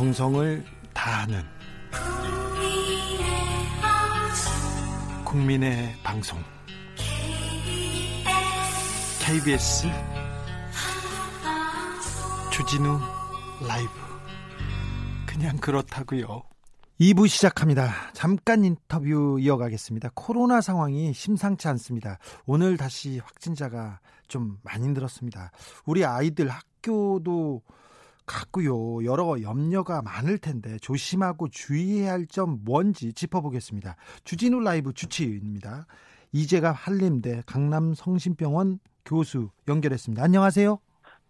정성을 다하는 국민의 방송 KBS 주진우 라이브 그냥 그렇다고요. 2부 시작합니다. 잠깐 인터뷰 이어가겠습니다. 코로나 상황이 심상치 않습니다. 오늘 다시 확진자가 좀 많이 늘었습니다. 우리 아이들 학교도 같고요. 여러 염려가 많을 텐데 조심하고 주의해야 할 점 뭔지 짚어보겠습니다. 주진우 라이브 주치의입니다. 이재갑 한림대 강남 성심병원 교수 연결했습니다. 안녕하세요.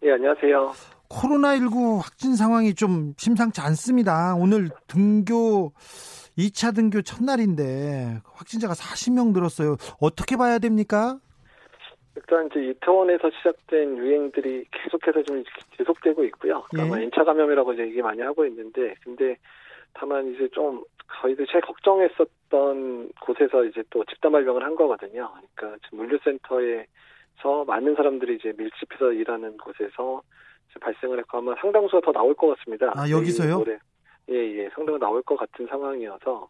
네, 안녕하세요. 코로나19 확진 상황이 좀 심상치 않습니다. 오늘 등교 2차 등교 첫날인데 확진자가 40명 늘었어요. 어떻게 봐야 됩니까? 일단 이제 이태원에서 시작된 유행들이 계속해서 좀 지속되고 있고요. 그러니까 예. N차 감염이라고 이제 얘기 많이 하고 있는데, 근데 다만 이제 좀 저희도 제일 걱정했었던 곳에서 이제 또 집단 발병을 한 거거든요. 그러니까 지금 물류센터에서 많은 사람들이 이제 밀집해서 일하는 곳에서 발생을 했고 아마 상당수가 더 나올 것 같습니다. 아 여기서요? 예, 예, 상당히 나올 것 같은 상황이어서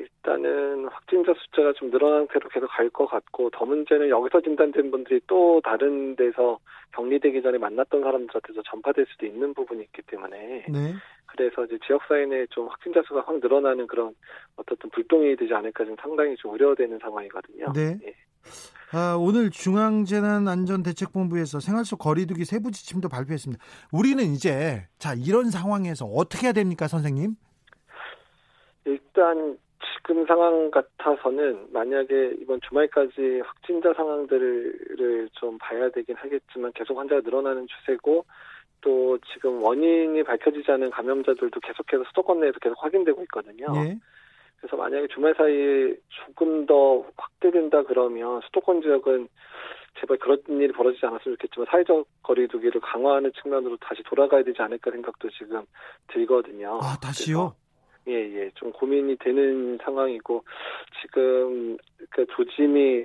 일단은 확진자 숫자가 좀 늘어난 채로 계속 갈 것 같고 더 문제는 여기서 진단된 분들이 또 다른 데서 격리되기 전에 만났던 사람들한테서 전파될 수도 있는 부분이 있기 때문에 네. 그래서 이제 지역 사회 내에 좀 확진자 수가 확 늘어나는 그런 어떤 불똥이 되지 않을까 지금 상당히 좀 우려되는 상황이거든요. 네. 예. 아, 오늘 중앙재난안전대책본부에서 생활 속 거리두기 세부 지침도 발표했습니다. 우리는 이제 자 이런 상황에서 어떻게 해야 됩니까, 선생님? 일단 지금 상황 같아서는 만약에 이번 주말까지 확진자 상황들을 좀 봐야 되긴 하겠지만 계속 환자가 늘어나는 추세고 또 지금 원인이 밝혀지지 않은 감염자들도 계속해서 수도권 내에서 계속 확인되고 있거든요. 예. 그래서 만약에 주말 사이에 조금 더 확대된다 그러면 수도권 지역은 제발 그런 일이 벌어지지 않았으면 좋겠지만 사회적 거리두기를 강화하는 측면으로 다시 돌아가야 되지 않을까 생각도 지금 들거든요. 아 다시요? 예, 예, 좀 고민이 되는 상황이고 지금 그 조짐이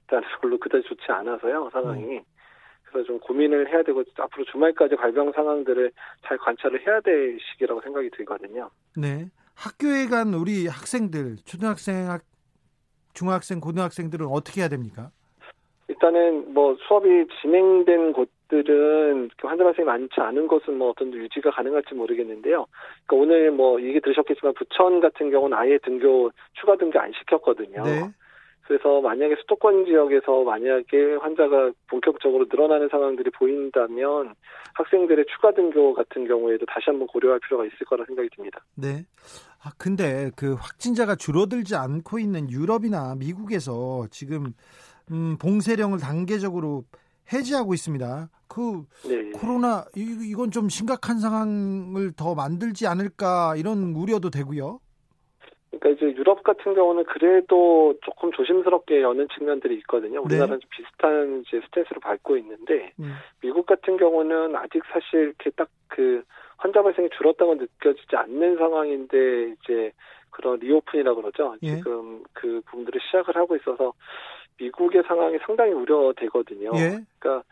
일단 별로 그다지 좋지 않아서요 상황이. 음. 그래서 좀 고민을 해야 되고 앞으로 주말까지 발병 상황들을 잘 관찰을 해야 될 시기라고 생각이 들거든요. 네. 학교에 간 우리 학생들, 초등학생, 중학생, 고등학생들은 어떻게 해야 됩니까? 일단은 뭐 수업이 진행된 곳들은 환자 발생이 많지 않은 곳은 뭐 어떤 유지가 가능할지 모르겠는데요. 그러니까 오늘 뭐 얘기 들으셨겠지만 부천 같은 경우는 아예 등교 추가 등교 안 시켰거든요. 네. 그래서 만약에 수도권 지역에서 만약에 환자가 본격적으로 늘어나는 상황들이 보인다면 학생들의 추가 등교 같은 경우에도 다시 한번 고려할 필요가 있을 거라 생각이 듭니다. 네. 아 근데 그 확진자가 줄어들지 않고 있는 유럽이나 미국에서 지금 음, 봉쇄령을 단계적으로 해제하고 있습니다. 그 네. 코로나 이, 이건 좀 심각한 상황을 더 만들지 않을까 이런 우려도 되고요. 그러니까 이제 유럽 같은 경우는 그래도 조금 조심스럽게 여는 측면들이 있거든요. 우리나라는 네. 비슷한 이제 스탠스를 밟고 있는데 음. 미국 같은 경우는 아직 사실 이렇게 딱 그 환자 발생이 줄었다고 느껴지지 않는 상황인데 이제 그런 reopen이라고 그러죠. 예. 지금 그 부분들을 시작을 하고 있어서 미국의 상황이 상당히 우려되거든요. 예. 그러니까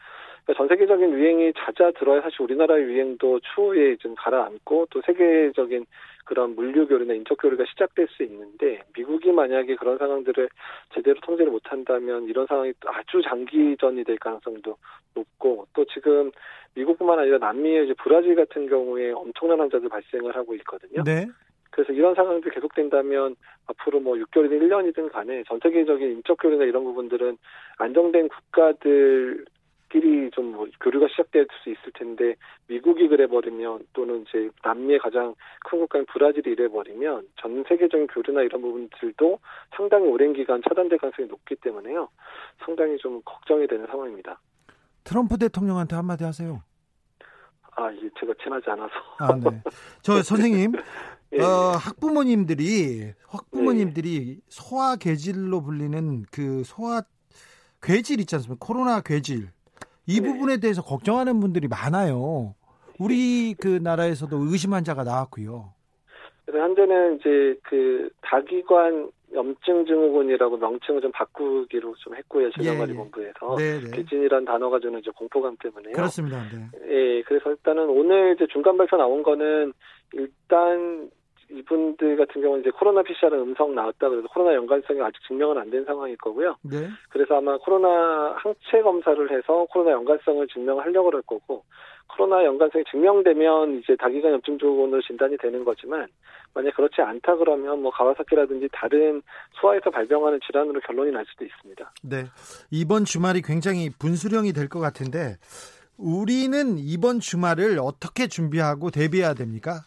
전 세계적인 유행이 잦아들어야 사실 우리나라의 유행도 추후에 좀 가라앉고 또 세계적인 그런 물류 교류나 인적 교류가 시작될 수 있는데 미국이 만약에 그런 상황들을 제대로 통제를 못한다면 이런 상황이 아주 장기전이 될 가능성도 높고 또 지금 미국뿐만 아니라 남미의 이제 브라질 같은 경우에 엄청난 환자들 발생을 하고 있거든요. 네. 그래서 이런 상황들이 계속된다면 앞으로 뭐 6개월이든 1년이든 간에 전 세계적인 인적 교류나 이런 부분들은 안정된 국가들 끼리 좀 뭐 교류가 시작될 수 있을 텐데 미국이 그래버리면 또는 이제 남미의 가장 큰 국가인 브라질이 이래버리면 전 세계적인 교류나 이런 부분들도 상당히 오랜 기간 차단될 가능성이 높기 때문에요. 상당히 좀 걱정이 되는 상황입니다. 트럼프 대통령한테 한마디 하세요. 아, 이 제가 친하지 않아서. 아, 네. 저 선생님, 예. 어, 학부모님들이 학부모님들이 네. 소아 괴질로 불리는 그 소아 괴질 있지 않습니까? 코로나 괴질. 이 네. 부분에 대해서 걱정하는 분들이 많아요. 우리 그 나라에서도 의심 환자가 나왔고요. 그래서 현재는 이제 그 다기관 염증 증후군이라고 명칭을 좀 바꾸기로 좀 했고요. 질병관리본부에서 예, 예. 개진이란 단어가 주는 이제 공포감 때문에요. 그렇습니다. 네. 예, 그래서 일단은 오늘 이제 중간 발표 나온 거는 일단 이분들 같은 경우는 이제 코로나 PCR은 음성 나왔다 그래서 코로나 연관성이 아직 증명은 안 된 상황일 거고요. 네. 그래서 아마 코로나 항체 검사를 해서 코로나 연관성을 증명하려고 할 거고 코로나 연관성이 증명되면 이제 다기관 염증 증후군으로 진단이 되는 거지만 만약 그렇지 않다 그러면 뭐 가와사키라든지 다른 소아에서 발병하는 질환으로 결론이 날 수도 있습니다. 네. 이번 주말이 굉장히 분수령이 될 것 같은데 우리는 이번 주말을 어떻게 준비하고 대비해야 됩니까?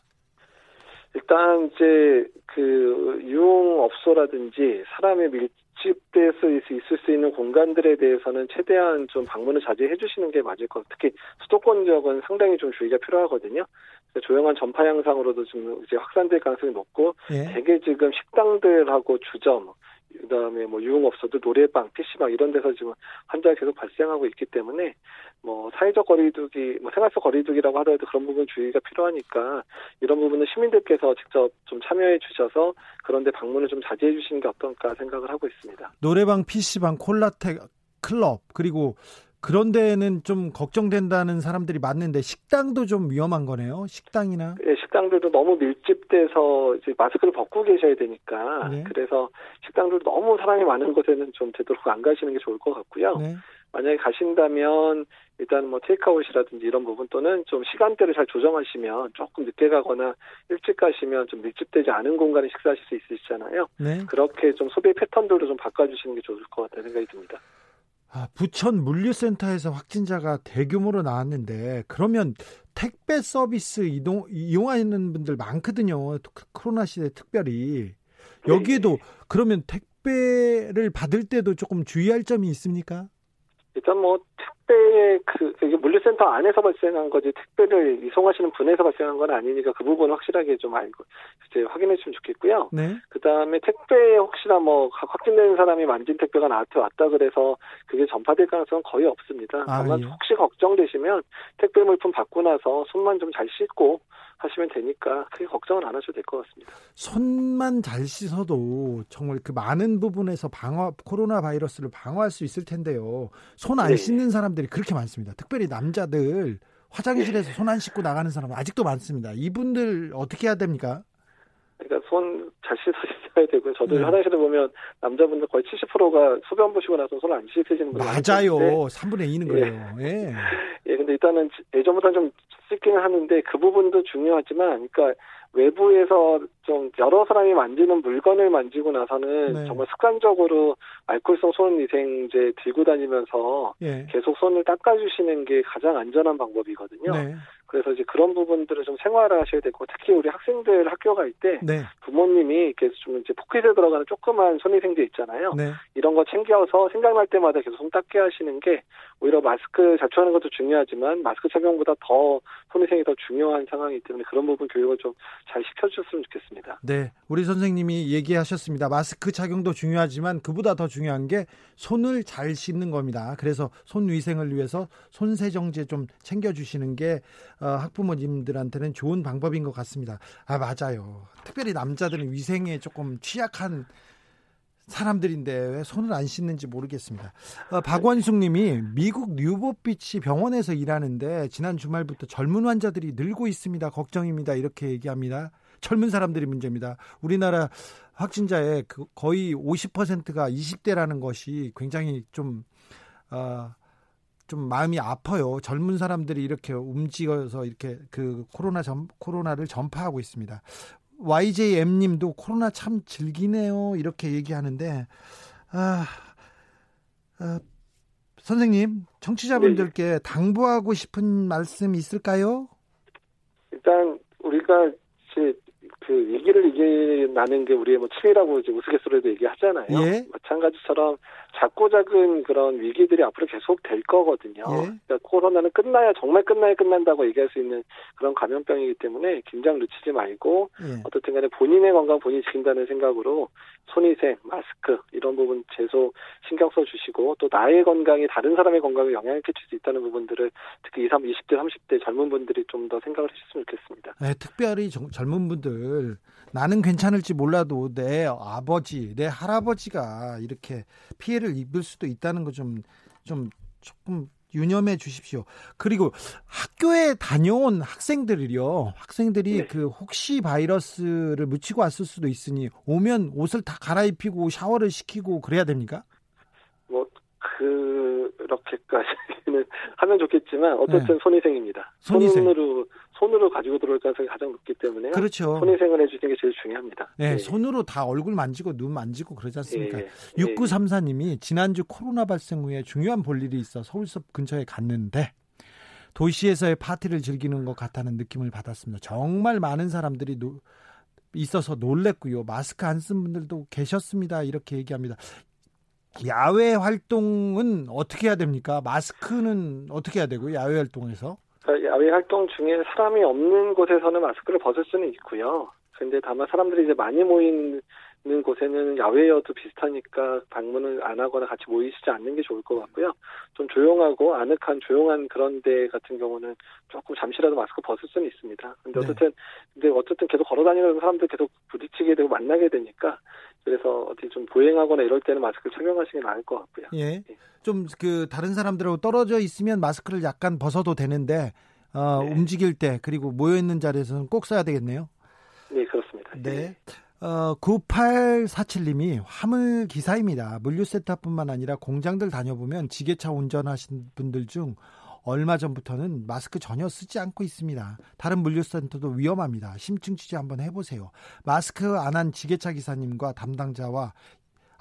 일단 이제 그 유흥업소라든지 사람의 밀집돼서 있을 수 있는 공간들에 대해서는 최대한 좀 방문을 자제해 주시는 게 맞을 것 같아요. 특히 수도권 지역은 상당히 좀 주의가 필요하거든요. 조용한 전파 양상으로도 좀 이제 확산될 가능성이 높고 예. 대개 지금 식당들하고 주점 그다음에 뭐 유흥업소들 노래방, PC방 이런 데서 지금 환자가 계속 발생하고 있기 때문에 뭐 사회적 거리두기, 뭐 생활 속 거리두기라고 하더라도 그런 부분 주의가 필요하니까 이런 부분은 시민들께서 직접 좀 참여해 주셔서 그런데 방문을 좀 자제해 주시는 게 어떨까 생각을 하고 있습니다. 노래방, PC방, 콜라텍 클럽 그리고 그런 데는 좀 걱정된다는 사람들이 많는데 식당도 좀 위험한 거네요. 식당이나. 네, 식당들도 너무 밀집돼서 이제 마스크를 벗고 계셔야 되니까 네. 그래서 식당들 너무 사람이 많은 곳에는 좀 되도록 안 가시는 게 좋을 것 같고요. 네. 만약에 가신다면 일단 뭐 테이크아웃이라든지 이런 부분 또는 좀 시간대를 잘 조정하시면 조금 늦게 가거나 일찍 가시면 좀 밀집되지 않은 공간에 식사하실 수 있으시잖아요. 네. 그렇게 좀 소비 패턴들도 좀 바꿔주시는 게 좋을 것 같다는 생각이 듭니다. 아, 부천 물류센터에서 확진자가 대규모로 나왔는데 그러면 택배 서비스 이동 이용하는 분들 많거든요. 코로나 시대 특별히 여기에도 네. 그러면 택배를 받을 때도 조금 주의할 점이 있습니까? 일단 뭐 택배 그 이게 물류센터 안에서 발생한 거지 택배를 이송하시는 분에서 발생한 건 아니니까 그 부분 확실하게 좀 알고 이제 확인해 주면 좋겠고요. 네. 그 다음에 택배 혹시나 뭐 확진된 사람이 만진 택배가 나한테 왔다 그래서 그게 전파될 가능성은 거의 없습니다. 아, 다만 예. 혹시 걱정되시면 택배 물품 받고 나서 손만 좀 잘 씻고 하시면 되니까 크게 걱정은 안 하셔도 될 것 같습니다. 손만 잘 씻어도 정말 그 많은 부분에서 방어 코로나 바이러스를 방어할 수 있을 텐데요. 손안 네. 씻는 사람들이 그렇게 많습니다. 특별히 남자들 화장실에서 네. 손안 씻고 나가는 사람은 아직도 많습니다. 이분들 어떻게 해야 됩니까? 그러니까 손 잘 씻어야 되고요. 저도 네. 화장실에 보면 남자분들 거의 70%가 소변 보시고 나서 손을 안 씻으시는 분들 맞아요. 3분의 2는 거예요. 예. 예. 예. 근데 일단은 예전보다 좀 씻기는 하는데 그 부분도 중요하지만, 그러니까 외부에서 좀 여러 사람이 만지는 물건을 만지고 나서는 네. 정말 습관적으로 알코올성 손위생제 들고 다니면서 예. 계속 손을 닦아주시는 게 가장 안전한 방법이거든요. 네. 그래서 이제 그런 부분들을 좀 생활화하셔야 되고 특히 우리 학생들 학교 갈때 네. 부모님이 계속 좀 이제 포켓에 들어가는 조그만 손위생제 있잖아요. 네. 이런 거 챙겨서 생각날 때마다 계속 손 닦게 하시는 게 오히려 마스크 자초하는 것도 중요하지만 마스크 착용보다 더 손위생이 더 중요한 상황이기 때문에 그런 부분 교육을 좀 잘 시켜주셨으면 좋겠습니다. 네, 우리 선생님이 얘기하셨습니다. 마스크 착용도 중요하지만 그보다 더 중요한 게 손을 잘 씻는 겁니다. 그래서 손 위생을 위해서 손 세정제 좀 챙겨주시는 게 어, 학부모님들한테는 좋은 방법인 것 같습니다. 아 맞아요. 특별히 남자들은 위생에 조금 취약한 사람들인데 왜 손을 안 씻는지 모르겠습니다. 어, 박원숙 님이 미국 뉴보비치 병원에서 일하는데 지난 주말부터 젊은 환자들이 늘고 있습니다. 걱정입니다. 이렇게 얘기합니다. 젊은 사람들이 문제입니다. 우리나라 확진자의 그 거의 50%가 20대라는 것이 굉장히 좀 어, 좀 마음이 아파요. 젊은 사람들이 이렇게 움직여서 이렇게 그 코로나 전, 코로나를 전파하고 있습니다. YJM님도 코로나 참 즐기네요. 이렇게 얘기하는데 아, 아 선생님 청취자분들께 네. 당부하고 싶은 말씀 있을까요? 일단 우리가 이제 그 위기를 이겨나는 게 우리의 뭐 치매라고 이제 우스갯소리도 얘기하잖아요. 예? 마찬가지처럼 작고 작은 그런 위기들이 앞으로 계속 될 거거든요. 예. 그러니까 코로나는 끝나야 정말 끝나야 끝난다고 얘기할 수 있는 그런 감염병이기 때문에 긴장 늦추지 말고 예. 어떻든 간에 본인의 건강 본인이 지킨다는 생각으로 손위생, 마스크 이런 부분 최소 신경 써 주시고 또 나의 건강이 다른 사람의 건강에 영향을 끼칠 수 있다는 부분들을 특히 20, 20대, 30대 젊은 분들이 좀 더 생각을 해주셨으면 좋겠습니다. 네, 특별히 젊은 분들 나는 괜찮을지 몰라도 내 아버지, 내 할아버지가 이렇게 피해를 입을 수도 있다는 거 좀 좀 조금 유념해 주십시오. 그리고 학교에 다녀온 학생들이요. 학생들이 네. 그 혹시 바이러스를 묻히고 왔을 수도 있으니 오면 옷을 다 갈아입히고 샤워를 시키고 그래야 됩니까? 뭐 그렇게까지는 하면 좋겠지만 어쨌든 네. 손위생입니다. 손위생. 손으로 손으로 가지고 들어올 가능성이 가장 높기 때문에 그렇죠. 손위생을 해주는 게 제일 중요합니다. 네, 네. 손으로 다 얼굴 만지고 눈 만지고 그러지 않습니까? 네. 6934님이 지난주 코로나 발생 후에 중요한 볼일이 있어 서울숲 근처에 갔는데 도시에서의 파티를 즐기는 것 같다는 느낌을 받았습니다. 정말 많은 사람들이 노, 있어서 놀랬고요. 마스크 안 쓴 분들도 계셨습니다. 이렇게 얘기합니다. 야외 활동은 어떻게 해야 됩니까? 마스크는 어떻게 해야 되고요? 야외 활동에서? 그러니까 야외 활동 중에 사람이 없는 곳에서는 마스크를 벗을 수는 있고요. 근데 다만 사람들이 이제 많이 모이는 곳에는 야외여도 비슷하니까 방문을 안 하거나 같이 모이시지 않는 게 좋을 것 같고요. 좀 조용하고 아늑한 조용한 그런 데 같은 경우는 조금 잠시라도 마스크 벗을 수는 있습니다. 근데 네. 어쨌든 근데 어쨌든 계속 걸어 다니는 사람들 계속 부딪히게 되고 만나게 되니까 그래서 어디 좀 보행하거나 이럴 때는 마스크 착용하시는 게 나을 것 같고요. 예. 예. 좀 그 다른 사람들하고 떨어져 있으면 마스크를 약간 벗어도 되는데 어, 네. 움직일 때 그리고 모여 있는 자리에서는 꼭 써야 되겠네요. 네, 그렇습니다. 네. 어, 9847님이 화물 기사입니다. 물류센터뿐만 아니라 공장들 다녀보면 지게차 운전하신 분들 중 얼마 전부터는 마스크 전혀 쓰지 않고 있습니다. 다른 물류센터도 위험합니다. 심층 취재 한번 해보세요. 마스크 안 한 지게차 기사님과 담당자와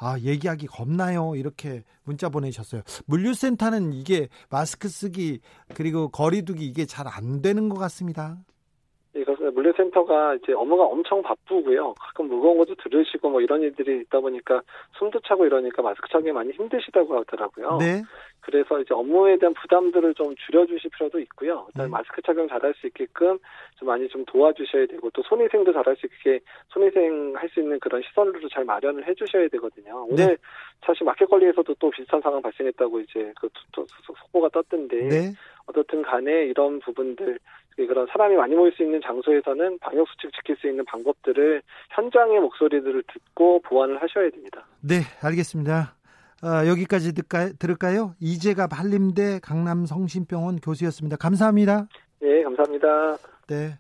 아, 얘기하기 겁나요. 이렇게 문자 보내셨어요. 물류센터는 이게 마스크 쓰기 그리고 거리두기 이게 잘 안 되는 것 같습니다. 이것은 물류센터가 이제 업무가 엄청 바쁘고요. 가끔 무거운 것도 들으시고 뭐 이런 일들이 있다 보니까 숨도 차고 이러니까 마스크 착용이 많이 힘드시다고 하더라고요. 네. 그래서 이제 업무에 대한 부담들을 좀 줄여주실 필요도 있고요. 네. 마스크 착용 잘할 수 있게끔 좀 많이 좀 도와주셔야 되고 또 손위생도 잘할 수 있게 손위생 할 수 있는 그런 시설들도 잘 마련을 해주셔야 되거든요. 오늘 네. 사실 마켓컬리에서도 또 비슷한 상황 발생했다고 이제 그 속보가 떴던데 네. 어떻든 간에 이런 부분들 그런 사람이 많이 모일 수 있는 장소에서는 방역 수칙 지킬 수 있는 방법들을 현장의 목소리들을 듣고 보완을 하셔야 됩니다. 네, 알겠습니다. 어, 여기까지 듣까, 들을까요? 이재갑 한림대 강남성심병원 교수였습니다. 감사합니다. 네, 감사합니다. 네.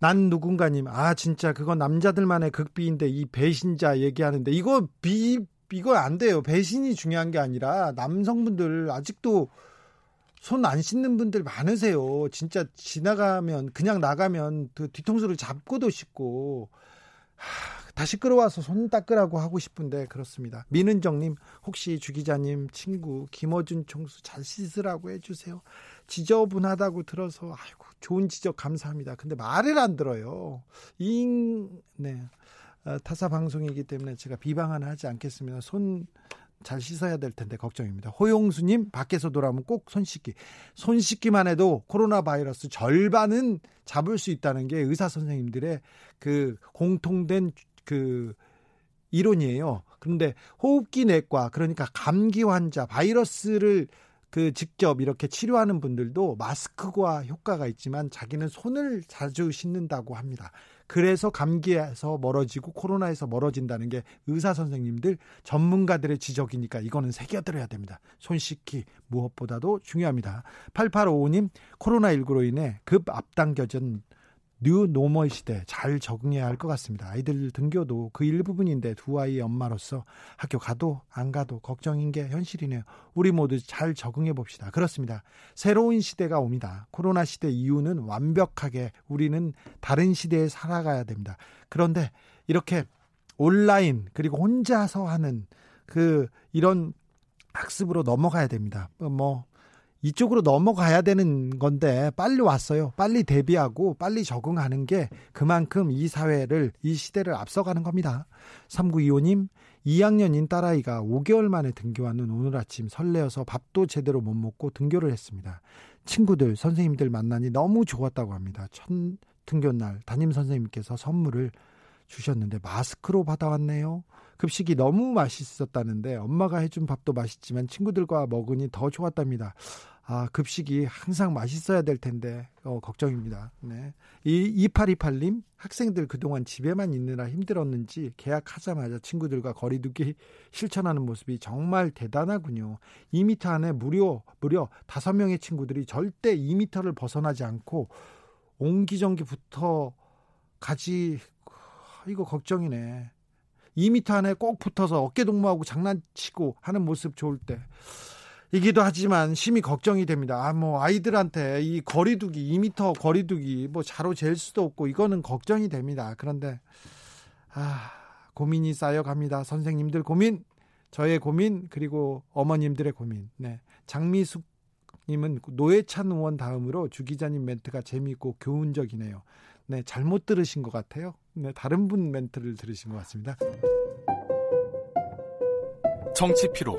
난 누군가님, 아, 진짜 그건 남자들만의 극비인데 이 배신자 얘기하는데 이거 비, 이거 안 돼요. 배신이 중요한 게 아니라 남성분들 아직도 손 안 씻는 분들 많으세요. 진짜 지나가면 그냥 나가면 그 뒤통수를 잡고도 씻고 하, 다시 끌어와서 손 닦으라고 하고 싶은데 그렇습니다. 민은정님 혹시 주 기자님 친구 김어준 총수 잘 씻으라고 해주세요. 지저분하다고 들어서 아이고 좋은 지적 감사합니다. 근데 말을 안 들어요. 잉 네. 어, 타사 방송이기 때문에 제가 비방은 하지 않겠습니다. 손 잘 씻어야 될 텐데 걱정입니다. 호용수님 밖에서 돌아오면 꼭 손 씻기. 손 씻기만 해도 코로나 바이러스 절반은 잡을 수 있다는 게 의사 선생님들의 그 공통된 그 이론이에요. 그런데 호흡기 내과 그러니까 감기 환자 바이러스를 그 직접 이렇게 치료하는 분들도 마스크와 효과가 있지만 자기는 손을 자주 씻는다고 합니다. 그래서 감기에서 멀어지고 코로나에서 멀어진다는 게 의사 선생님들 전문가들의 지적이니까 이거는 새겨들어야 됩니다. 손 씻기 무엇보다도 중요합니다. 8855님 코로나19로 인해 급 앞당겨진 new normal 시대 잘 적응해야 할 것 같습니다. 아이들 등교도 그 일부분인데 두 아이의 엄마로서 학교 가도 안 가도 걱정인 게 현실이네요. 우리 모두 잘 적응해 봅시다. 그렇습니다. 새로운 시대가 옵니다. 코로나 시대 이후는 완벽하게 우리는 다른 시대에 살아가야 됩니다. 그런데 이렇게 온라인 그리고 혼자서 하는 그 이런 학습으로 넘어가야 됩니다. 뭐 이쪽으로 넘어가야 되는 건데 빨리 왔어요. 빨리 대비하고 빨리 적응하는 게 그만큼 이 사회를 이 시대를 앞서가는 겁니다. 3925님 2학년인 딸아이가 5개월 만에 등교하는 오늘 아침 설레어서 밥도 제대로 못 먹고 등교를 했습니다. 친구들, 선생님들 만나니 너무 좋았다고 합니다. 첫 등교 날 담임 선생님께서 선물을 주셨는데 마스크로 받아왔네요. 급식이 너무 맛있었다는데 엄마가 해준 밥도 맛있지만 친구들과 먹으니 더 좋았답니다. 아, 급식이 항상 맛있어야 될 텐데, 어, 걱정입니다. 네. 이, 2828님, 학생들 그동안 집에만 있느라 힘들었는지 계약하자마자 친구들과 거리두기 실천하는 모습이 정말 대단하군요. 2미터 안에 무려, 무려 5명의 친구들이 절대 2미터를 벗어나지 않고 옹기종기부터 가지, 이거 걱정이네. 2미터 안에 꼭 붙어서 어깨 동무하고 장난치고 하는 모습 좋을 때. 이기도 하지만 심히 걱정이 됩니다. 아, 뭐, 아이들한테 이 거리두기, 2미터 거리두기, 뭐, 자로 잴 수도 없고, 이거는 걱정이 됩니다. 그런데, 아, 고민이 쌓여 갑니다. 선생님들 고민, 저의 고민, 그리고 어머님들의 고민. 네. 장미숙 님은 노회찬 의원 다음으로 주 기자님 멘트가 재미있고 교훈적이네요. 네, 잘못 들으신 것 같아요. 네, 다른 분 멘트를 들으신 것 같습니다. 정치 피로,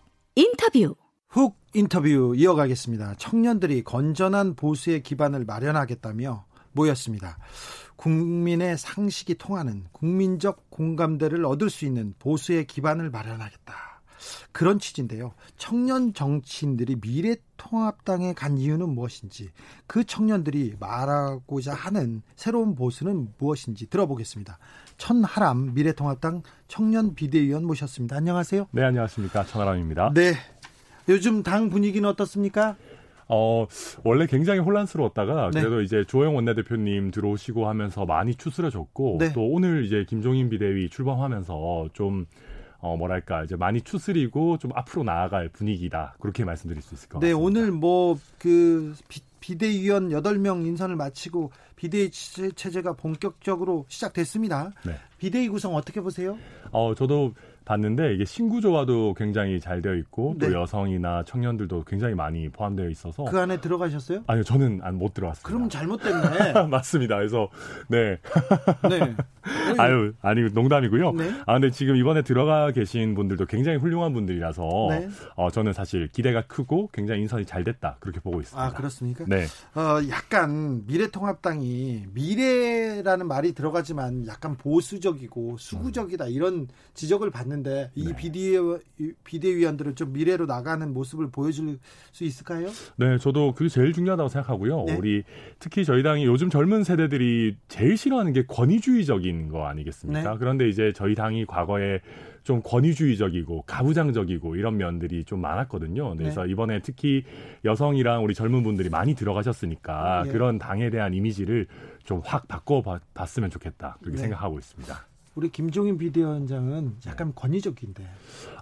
인터뷰. 훅 인터뷰 이어가겠습니다. 청년들이 건전한 보수의 기반을 마련하겠다며 모였습니다. 국민의 상식이 통하는 국민적 공감대를 얻을 수 있는 보수의 기반을 마련하겠다. 그런 취지인데요. 청년 정치인들이 미래통합당에 간 이유는 무엇인지, 그 청년들이 말하고자 하는 새로운 보수는 무엇인지 들어보겠습니다. 천하람 미래통합당 청년 비대위원 모셨습니다. 안녕하세요. 네, 안녕하십니까. 천하람입니다. 네. 요즘 당 분위기는 어떻습니까? 어, 원래 굉장히 혼란스러웠다가 네. 그래도 이제 조영 원내대표님 들어오시고 하면서 많이 추스려졌고 네. 또 오늘 이제 김종인 비대위 출범하면서 좀 어, 뭐랄까, 이제 많이 추스리고 좀 앞으로 나아갈 분위기다. 그렇게 말씀드릴 수 있을 것 네, 같습니다. 네, 오늘 뭐, 그, 비대위원 8명 인선을 마치고 비대위 체제가 본격적으로 시작됐습니다. 네. 비대위 구성 어떻게 보세요? 어, 저도 봤는데 이게 신구조화도 굉장히 잘 되어 있고 네. 또 여성이나 청년들도 굉장히 많이 포함되어 있어서 그 안에 들어가셨어요? 아니요 저는 안 못 들어갔습니다. 그럼 잘못됐네. 맞습니다. 그래서 네. 네. 아유 아니 농담이고요. 네. 아 근데 지금 이번에 들어가 계신 분들도 굉장히 훌륭한 분들이라서 네. 어, 저는 사실 기대가 크고 굉장히 인선이 잘 됐다 그렇게 보고 있습니다. 아 그렇습니까? 네. 어, 약간 미래통합당이 미래라는 말이 들어가지만 약간 보수적이고 수구적이다 음. 이런 지적을 받는. 있는데 이 네. 비대위, 비대위원들은 좀 미래로 나가는 모습을 보여줄 수 있을까요? 네, 저도 그게 제일 중요하다고 생각하고요. 네. 우리 특히 저희 당이 요즘 젊은 세대들이 제일 싫어하는 게 권위주의적인 거 아니겠습니까? 네. 그런데 이제 저희 당이 과거에 좀 권위주의적이고 가부장적이고 이런 면들이 좀 많았거든요. 네. 그래서 네. 이번에 특히 여성이랑 우리 젊은 분들이 많이 들어가셨으니까 네. 그런 당에 대한 이미지를 좀 확 바꿔봤으면 좋겠다 그렇게 네. 생각하고 있습니다. 우리 김종인 비대위원장은 약간 권위적인데.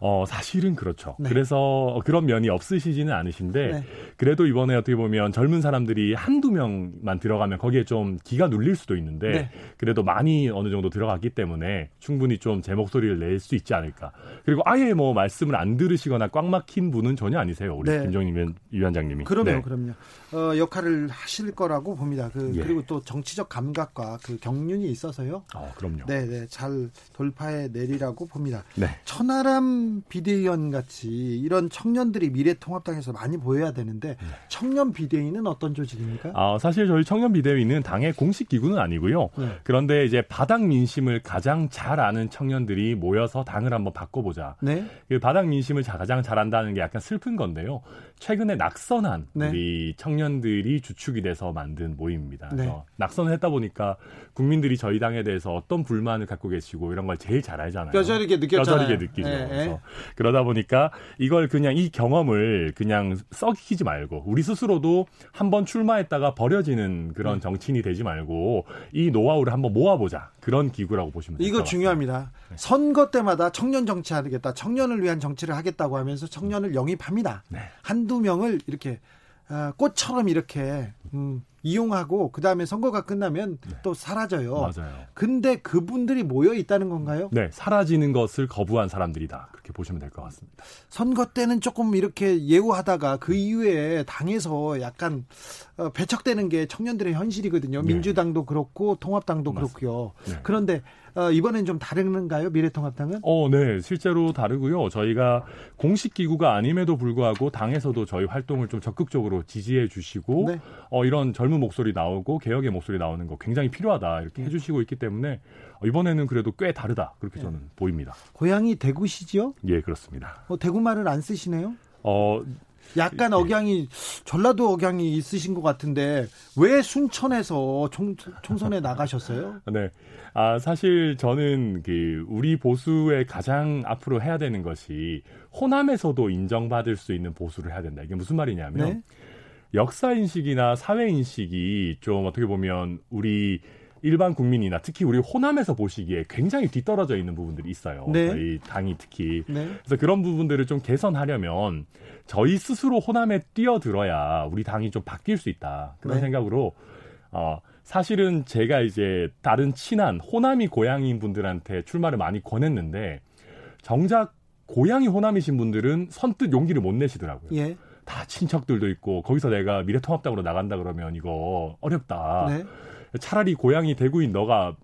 어, 사실은 그렇죠. 네. 그래서 그런 면이 없으시지는 않으신데, 네. 그래도 이번에 어떻게 보면 젊은 사람들이 한두 명만 들어가면 거기에 좀 기가 눌릴 수도 있는데, 네. 그래도 많이 어느 정도 들어갔기 때문에 충분히 좀 제 목소리를 낼 수 있지 않을까. 그리고 아예 뭐 말씀을 안 들으시거나 꽉 막힌 분은 전혀 아니세요. 우리 네. 김종인 위원장님이. 그럼요, 네. 그럼요. 어, 역할을 하실 거라고 봅니다. 그, 예. 그리고 또 정치적 감각과 그 경륜이 있어서요. 어, 그럼요. 네, 네. 잘 돌파해 내리라고 봅니다. 네. 천하람 비대위원 같이 이런 청년들이 미래통합당에서 많이 보여야 되는데 네. 청년 비대위는 어떤 조직입니까? 아, 사실 저희 청년 비대위는 당의 공식 기구는 아니고요. 네. 그런데 이제 바닥 민심을 가장 잘 아는 청년들이 모여서 당을 한번 바꿔보자. 네. 그 바닥 민심을 가장 잘 안다는 게 약간 슬픈 건데요. 최근에 낙선한 네. 우리 청년들이 주축이 돼서 만든 모임입니다. 네. 낙선을 했다 보니까 국민들이 저희 당에 대해서 어떤 불만을 갖고 계시고 이런 걸 제일 잘 알잖아요. 뼈저리게 느꼈잖아요. 뼈저리게 느끼죠. 네. 그래서 그러다 보니까 이걸 그냥 이 경험을 그냥 썩히지 말고 우리 스스로도 한번 출마했다가 버려지는 그런 네. 정치인이 되지 말고 이 노하우를 한번 모아보자 그런 기구라고 보시면 됩니다. 이거 중요합니다. 네. 선거 때마다 청년 정치하겠다, 청년을 위한 정치를 하겠다고 하면서 청년을 영입합니다. 네. 한두 명을 이렇게 어, 꽃처럼 이렇게 음, 이용하고 그 다음에 선거가 끝나면 네. 또 사라져요. 맞아요. 근데 그분들이 모여 있다는 건가요? 네, 사라지는 것을 거부한 사람들이다. 그렇게 보시면 될 것 같습니다. 선거 때는 조금 이렇게 예우하다가 그 이후에 당에서 약간 어, 배척되는 게 청년들의 현실이거든요. 네. 민주당도 그렇고 통합당도 맞습니다. 그렇고요. 네. 그런데 어, 이번엔 좀 다른가요? 미래통합당은? 어, 네. 실제로 다르고요. 저희가 공식 기구가 아님에도 불구하고 당에서도 저희 활동을 좀 적극적으로 지지해 주시고 네. 어, 이런 젊은 목소리 나오고 개혁의 목소리 나오는 거 굉장히 필요하다 이렇게 네. 해 주시고 있기 때문에 어, 이번에는 그래도 꽤 다르다. 그렇게 네. 저는 보입니다. 고향이 대구시죠? 예, 그렇습니다. 어, 대구 말을 안 쓰시네요? 어, 약간 억양이 전라도 억양이 있으신 것 같은데 왜 순천에서 총, 총선에 나가셨어요? 네. 아, 사실 저는 그 우리 보수의 가장 앞으로 해야 되는 것이 호남에서도 인정받을 수 있는 보수를 해야 된다. 이게 무슨 말이냐면 네? 역사 인식이나 사회 인식이 좀 어떻게 보면 우리 일반 국민이나 특히 우리 호남에서 보시기에 굉장히 뒤떨어져 있는 부분들이 있어요. 네. 저희 당이 특히. 네. 그래서 그런 부분들을 좀 개선하려면 저희 스스로 호남에 뛰어들어야 우리 당이 좀 바뀔 수 있다. 그런 네. 생각으로 어 사실은 제가 이제 다른 친한 호남이 고향인 분들한테 출마를 많이 권했는데 정작 고향이 호남이신 분들은 선뜻 용기를 못 내시더라고요. 예. 다 친척들도 있고 거기서 내가 미래통합당으로 나간다 그러면 이거 어렵다. 네. 차라리 고향이 대구인 너가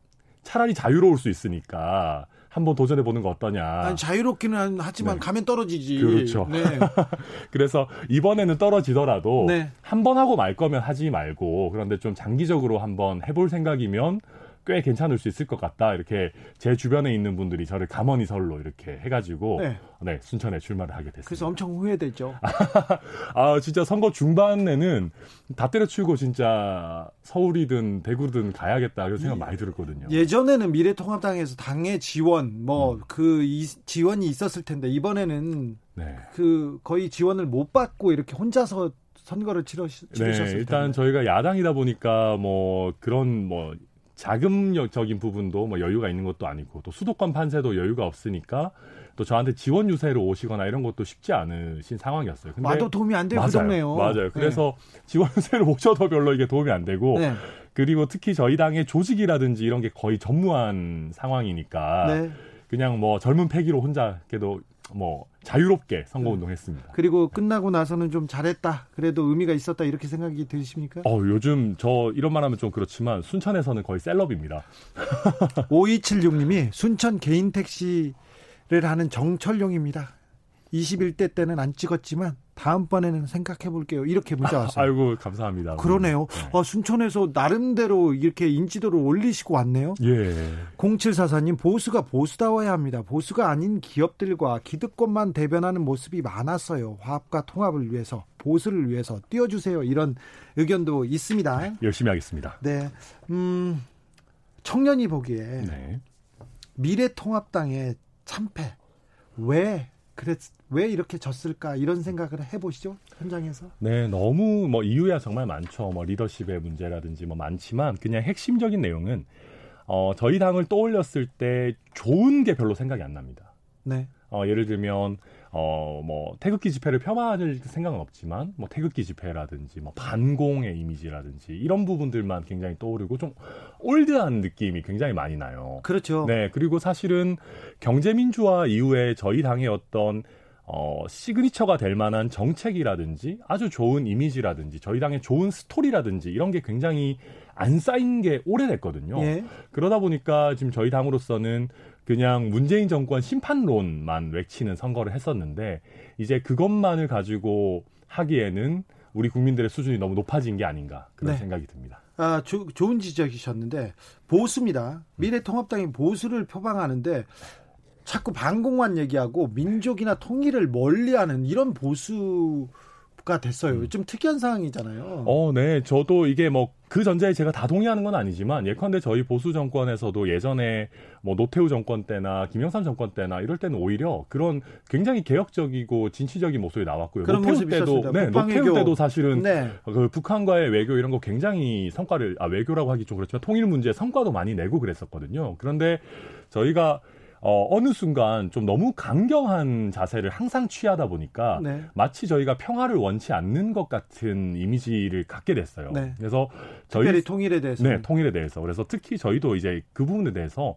차라리 자유로울 수 있으니까 한번 도전해 보는 거 어떠냐. 아니, 자유롭기는 하지만 네. 가면 떨어지지. 그렇죠. 네. 그래서 이번에는 떨어지더라도 네. 한번 하고 말 거면 하지 말고 그런데 좀 장기적으로 한번 해볼 생각이면 꽤 괜찮을 수 있을 것 같다. 이렇게 제 주변에 있는 분들이 저를 가머니설로 이렇게 해가지고 네. 네 순천에 출마를 하게 됐습니다. 그래서 엄청 후회됐죠. 아 진짜 선거 중반에는 다 때려치우고 진짜 서울이든 대구든 가야겠다 이런 생각 많이 들었거든요. 예전에는 미래통합당에서 당의 지원 뭐그 음. 지원이 있었을 텐데 이번에는 네. 그 거의 지원을 못 받고 이렇게 혼자서 선거를 치르, 치르셨을 네, 일단 텐데. 저희가 야당이다 보니까 뭐 그런 뭐 자금적인 부분도 뭐 여유가 있는 것도 아니고 또 수도권 판세도 여유가 없으니까 또 저한테 지원 유세로 오시거나 이런 것도 쉽지 않으신 상황이었어요. 근데 와도 도움이 안 되고 맞아요. 그렇네요. 맞아요. 그래서 네. 지원 유세를 오셔도 별로 이게 도움이 안 되고 네. 그리고 특히 저희 당의 조직이라든지 이런 게 거의 전무한 상황이니까 네. 그냥 뭐 젊은 패기로 혼자 그래도 뭐 자유롭게 선거 운동했습니다. 그리고 끝나고 나서는 좀 잘했다. 그래도 의미가 있었다 이렇게 생각이 드십니까? 어 요즘 저 이런 말하면 좀 그렇지만 순천에서는 거의 셀럽입니다. 5276님이 순천 개인 택시를 하는 정철용입니다. 21대 때는 안 찍었지만 다음번에는 생각해 볼게요. 이렇게 문자 왔어요. 아이고 감사합니다. 그러네요. 네. 어, 순천에서 나름대로 이렇게 인지도를 올리시고 왔네요. 예. 0744님 보수가 보수다워야 합니다. 보수가 아닌 기업들과 기득권만 대변하는 모습이 많았어요. 화합과 통합을 위해서 보수를 위해서 띄워주세요. 이런 의견도 있습니다. 열심히 하겠습니다. 네. 음, 청년이 보기에 네. 미래통합당의 참패 왜 그랬 왜 이렇게 졌을까 이런 생각을 해보시죠 현장에서. 네, 너무 뭐 이유야 정말 많죠. 뭐 리더십의 문제라든지 뭐 많지만 그냥 핵심적인 내용은 어 저희 당을 떠올렸을 때 좋은 게 별로 생각이 안 납니다. 네. 어 예를 들면 어 뭐 태극기 집회를 폄하할 생각은 없지만 뭐 태극기 집회라든지 뭐 반공의 이미지라든지 이런 부분들만 굉장히 떠오르고 좀 올드한 느낌이 굉장히 많이 나요. 그렇죠. 네 그리고 사실은 경제민주화 이후에 저희 당의 어떤 어, 시그니처가 될 만한 정책이라든지 아주 좋은 이미지라든지 저희 당의 좋은 스토리라든지 이런 게 굉장히 안 쌓인 게 오래됐거든요. 예. 그러다 보니까 지금 저희 당으로서는 그냥 문재인 정권 심판론만 외치는 선거를 했었는데 이제 그것만을 가지고 하기에는 우리 국민들의 수준이 너무 높아진 게 아닌가 그런 네. 생각이 듭니다. 아, 조, 좋은 지적이셨는데 보수입니다. 미래통합당이 보수를 표방하는데 자꾸 반공만 얘기하고 민족이나 통일을 멀리하는 이런 보수 가 됐어요. 음. 좀 특이한 상황이잖아요. 어, 네. 저도 이게 뭐 그 전제에 제가 다 동의하는 건 아니지만 예컨대 저희 보수 정권에서도 예전에 뭐 노태우 정권 때나 김영삼 정권 때나 이럴 때는 오히려 그런 굉장히 개혁적이고 진취적인 모습이 나왔고요. 그런 노태우 때도 네, 노태우 때도 사실은 네. 그 북한과의 외교 이런 거 굉장히 성과를 아 외교라고 하기 좀 그렇지만 통일 문제 성과도 많이 내고 그랬었거든요. 그런데 저희가 어, 어느 순간 좀 너무 강경한 자세를 항상 취하다 보니까 네. 마치 저희가 평화를 원치 않는 것 같은 이미지를 갖게 됐어요. 네. 그래서 저희 통일에 대해서 네, 통일에 대해서 그래서 특히 저희도 이제 그 부분에 대해서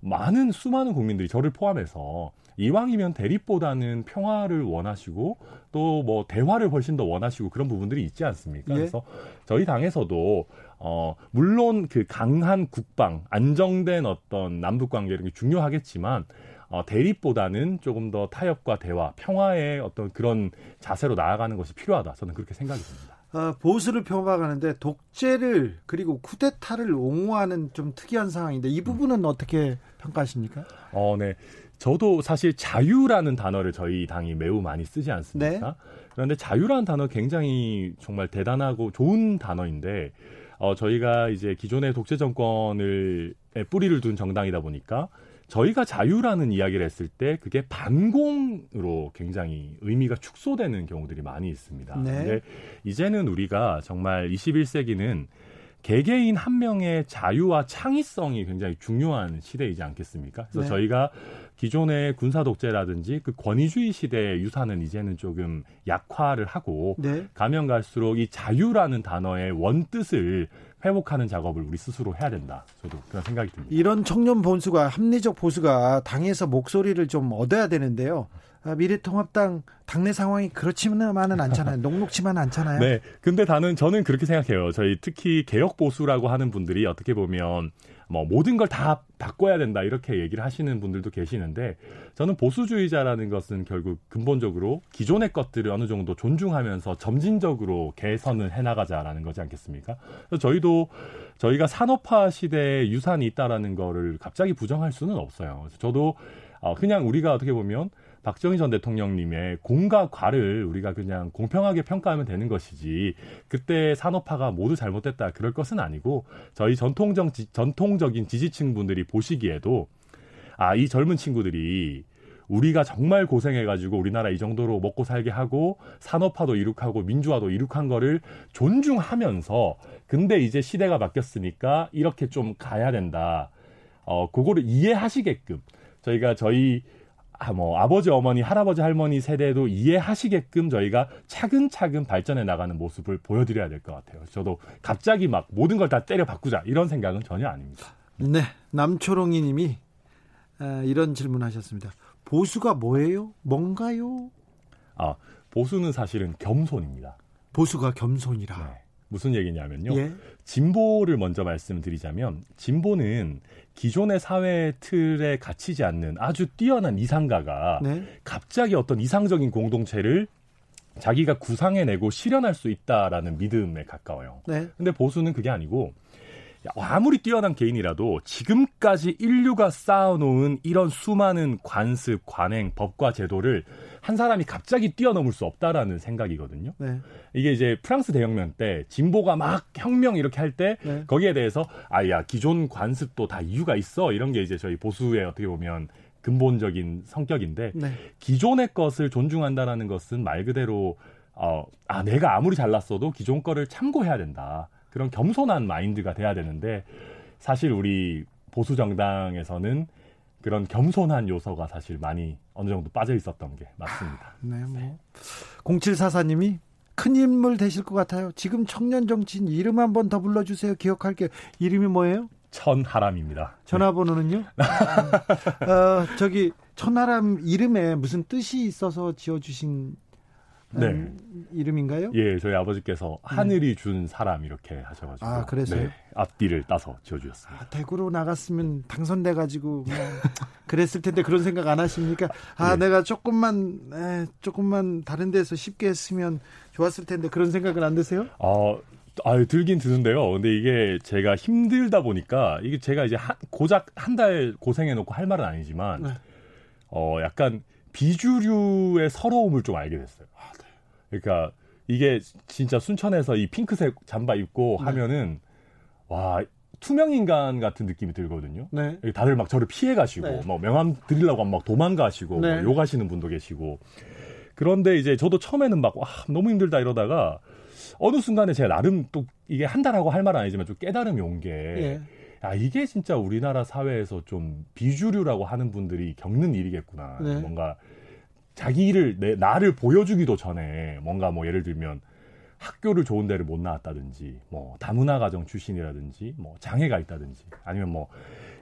많은 수많은 국민들이 저를 포함해서 이왕이면 대립보다는 평화를 원하시고 또 뭐 대화를 훨씬 더 원하시고 그런 부분들이 있지 않습니까? 예. 그래서 저희 당에서도 어 물론 그 강한 국방, 안정된 어떤 남북 관계 이런 게 중요하겠지만 어, 대립보다는 조금 더 타협과 대화, 평화의 어떤 그런 자세로 나아가는 것이 필요하다. 저는 그렇게 생각이 듭니다. 어, 보수를 펴박하는데 독재를 그리고 쿠데타를 옹호하는 좀 특이한 상황인데 이 부분은 음. 어떻게 평가하십니까? 어, 네. 저도 사실 자유라는 단어를 저희 당이 매우 많이 쓰지 않습니까? 네. 그런데 자유라는 단어 굉장히 정말 대단하고 좋은 단어인데 어, 저희가 이제 기존의 독재 정권을 뿌리를 둔 정당이다 보니까 저희가 자유라는 이야기를 했을 때 그게 반공으로 굉장히 의미가 축소되는 경우들이 많이 있습니다. 네. 근데 이제는 우리가 정말 21세기는 개개인 한 명의 자유와 창의성이 굉장히 중요한 시대이지 않겠습니까? 그래서 네. 저희가 기존의 군사 독재라든지 그 권위주의 시대의 유산은 이제는 조금 약화를 하고 네. 가면 갈수록 이 자유라는 단어의 원뜻을 회복하는 작업을 우리 스스로 해야 된다. 저도 그런 생각이 듭니다. 이런 청년 보수가 합리적 보수가 당에서 목소리를 좀 얻어야 되는데요. 아, 미래통합당 당내 상황이 그렇지만은 않잖아요. 녹록치만 않잖아요. 네. 근데 다는 저는 그렇게 생각해요. 저희 특히 개혁 보수라고 하는 분들이 어떻게 보면 뭐 모든 걸 다 바꿔야 된다 이렇게 얘기를 하시는 분들도 계시는데 저는 보수주의자라는 것은 결국 근본적으로 기존의 것들을 어느 정도 존중하면서 점진적으로 개선을 해나가자라는 거지 않겠습니까? 저희도 저희가 산업화 시대에 유산이 있다라는 거를 갑자기 부정할 수는 없어요. 그래서 저도 어, 그냥 우리가 어떻게 보면 박정희 전 대통령님의 공과 과를 우리가 그냥 공평하게 평가하면 되는 것이지 그때 산업화가 모두 잘못됐다 그럴 것은 아니고 저희 전통적 전통적인 지지층 분들이 보시기에도 아 이 젊은 친구들이 우리가 정말 고생해가지고 우리나라 이 정도로 먹고 살게 하고 산업화도 이룩하고 민주화도 이룩한 거를 존중하면서 근데 이제 시대가 바뀌었으니까 이렇게 좀 가야 된다. 어, 그거를 이해하시게끔 저희가 저희 아, 뭐 아버지 어머니 할아버지 할머니 세대도 이해하시게끔 저희가 차근차근 발전해 나가는 모습을 보여드려야 될 것 같아요. 저도 갑자기 막 모든 걸 다 때려 바꾸자 이런 생각은 전혀 아닙니다. 네, 남초롱이님이 아, 이런 질문하셨습니다. 보수가 뭐예요? 뭔가요? 아 보수는 사실은 겸손입니다. 보수가 겸손이라. 네. 무슨 얘기냐면요. 예. 진보를 먼저 말씀드리자면 진보는 기존의 사회 틀에 갇히지 않는 아주 뛰어난 이상가가 네. 갑자기 어떤 이상적인 공동체를 자기가 구상해내고 실현할 수 있다라는 믿음에 가까워요. 네. 근데 보수는 그게 아니고 아무리 뛰어난 개인이라도 지금까지 인류가 쌓아놓은 이런 수많은 관습, 관행, 법과 제도를 한 사람이 갑자기 뛰어넘을 수 없다라는 생각이거든요. 네. 이게 이제 프랑스 대혁명 때 진보가 막 혁명 이렇게 할때 네. 거기에 대해서 아야 기존 관습도 다 이유가 있어 이런 게 이제 저희 보수의 어떻게 보면 근본적인 성격인데 네. 기존의 것을 존중한다라는 것은 말 그대로 어, 아 내가 아무리 잘났어도 기존 거를 참고해야 된다. 그런 겸손한 마인드가 돼야 되는데 사실 우리 보수 정당에서는 그런 겸손한 요소가 사실 많이 어느 정도 빠져 있었던 게 맞습니다. 네, 뭐. 0744님이 큰 인물 되실 것 같아요. 지금 청년 정치인 이름 한 번 더 불러주세요. 기억할게요. 이름이 뭐예요? 천하람입니다. 전화번호는요? 어, 저기 천하람 이름에 무슨 뜻이 있어서 지어주신 네. 음, 이름인가요? 예, 저희 아버지께서 하늘이 준 사람 이렇게 하셔가지고. 아, 그래서요? 네, 앞뒤를 따서 지어주셨습니다. 아, 대구로 나갔으면 당선돼가지고 뭐 그랬을 텐데 그런 생각 안 하십니까? 아, 네. 내가 조금만 에, 조금만 다른 데서 쉽게 했으면 좋았을 텐데 그런 생각은 안 드세요? 어, 아, 들긴 드는데요. 근데 이게 제가 힘들다 보니까 이게 제가 이제 한, 고작 한 달 고생해놓고 할 말은 아니지만 네. 어, 약간 비주류의 서러움을 좀 알게 됐어요. 아, 네. 그러니까 이게 진짜 순천에서 이 핑크색 잠바 입고 네. 하면은 와 투명 인간 같은 느낌이 들거든요. 네. 다들 막 저를 피해 가시고 네. 뭐 명함 드리려고 막 도망가시고 네. 뭐 욕하시는 분도 계시고 그런데 이제 저도 처음에는 막 와, 너무 힘들다 이러다가 어느 순간에 제가 나름 또 이게 한다라고 할 말은 아니지만 좀 깨달음이 온게 예. 야, 이게 진짜 우리나라 사회에서 좀 비주류라고 하는 분들이 겪는 일이겠구나. 네. 뭔가 자기 일을 내 나를 보여주기도 전에 뭔가 뭐 예를 들면 학교를 좋은 데를 못 나왔다든지 뭐 다문화 가정 출신이라든지 뭐 장애가 있다든지 아니면 뭐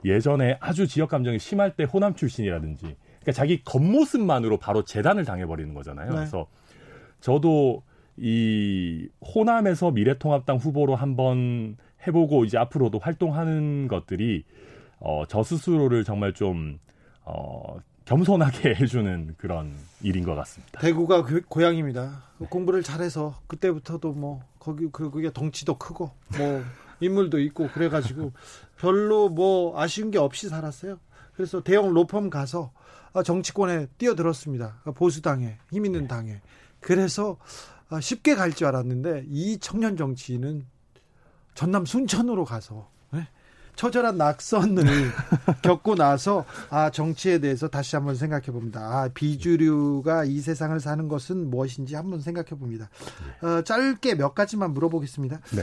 예전에 아주 지역 감정이 심할 때 호남 출신이라든지 그러니까 자기 겉모습만으로 바로 재단을 당해버리는 거잖아요. 네. 그래서 저도 이 호남에서 미래통합당 후보로 한번 해보고 이제 앞으로도 활동하는 것들이 어, 저 스스로를 정말 좀 어, 겸손하게 해주는 그런 일인 것 같습니다. 대구가 그, 고향입니다. 공부를 잘해서 그때부터도 뭐 거기 그, 그게 덩치도 크고 뭐 인물도 있고 그래가지고 별로 뭐 아쉬운 게 없이 살았어요. 그래서 대형 로펌 가서 아, 정치권에 뛰어들었습니다. 보수당에 힘 있는 당에. 그래서 아, 쉽게 갈 줄 알았는데 이 청년 정치인은 전남 순천으로 가서 처절한 낙선을 겪고 나서 아 정치에 대해서 다시 한번 생각해 봅니다. 아 비주류가 이 세상을 사는 것은 무엇인지 한번 생각해 봅니다. 어, 짧게 몇 가지만 물어보겠습니다. 네.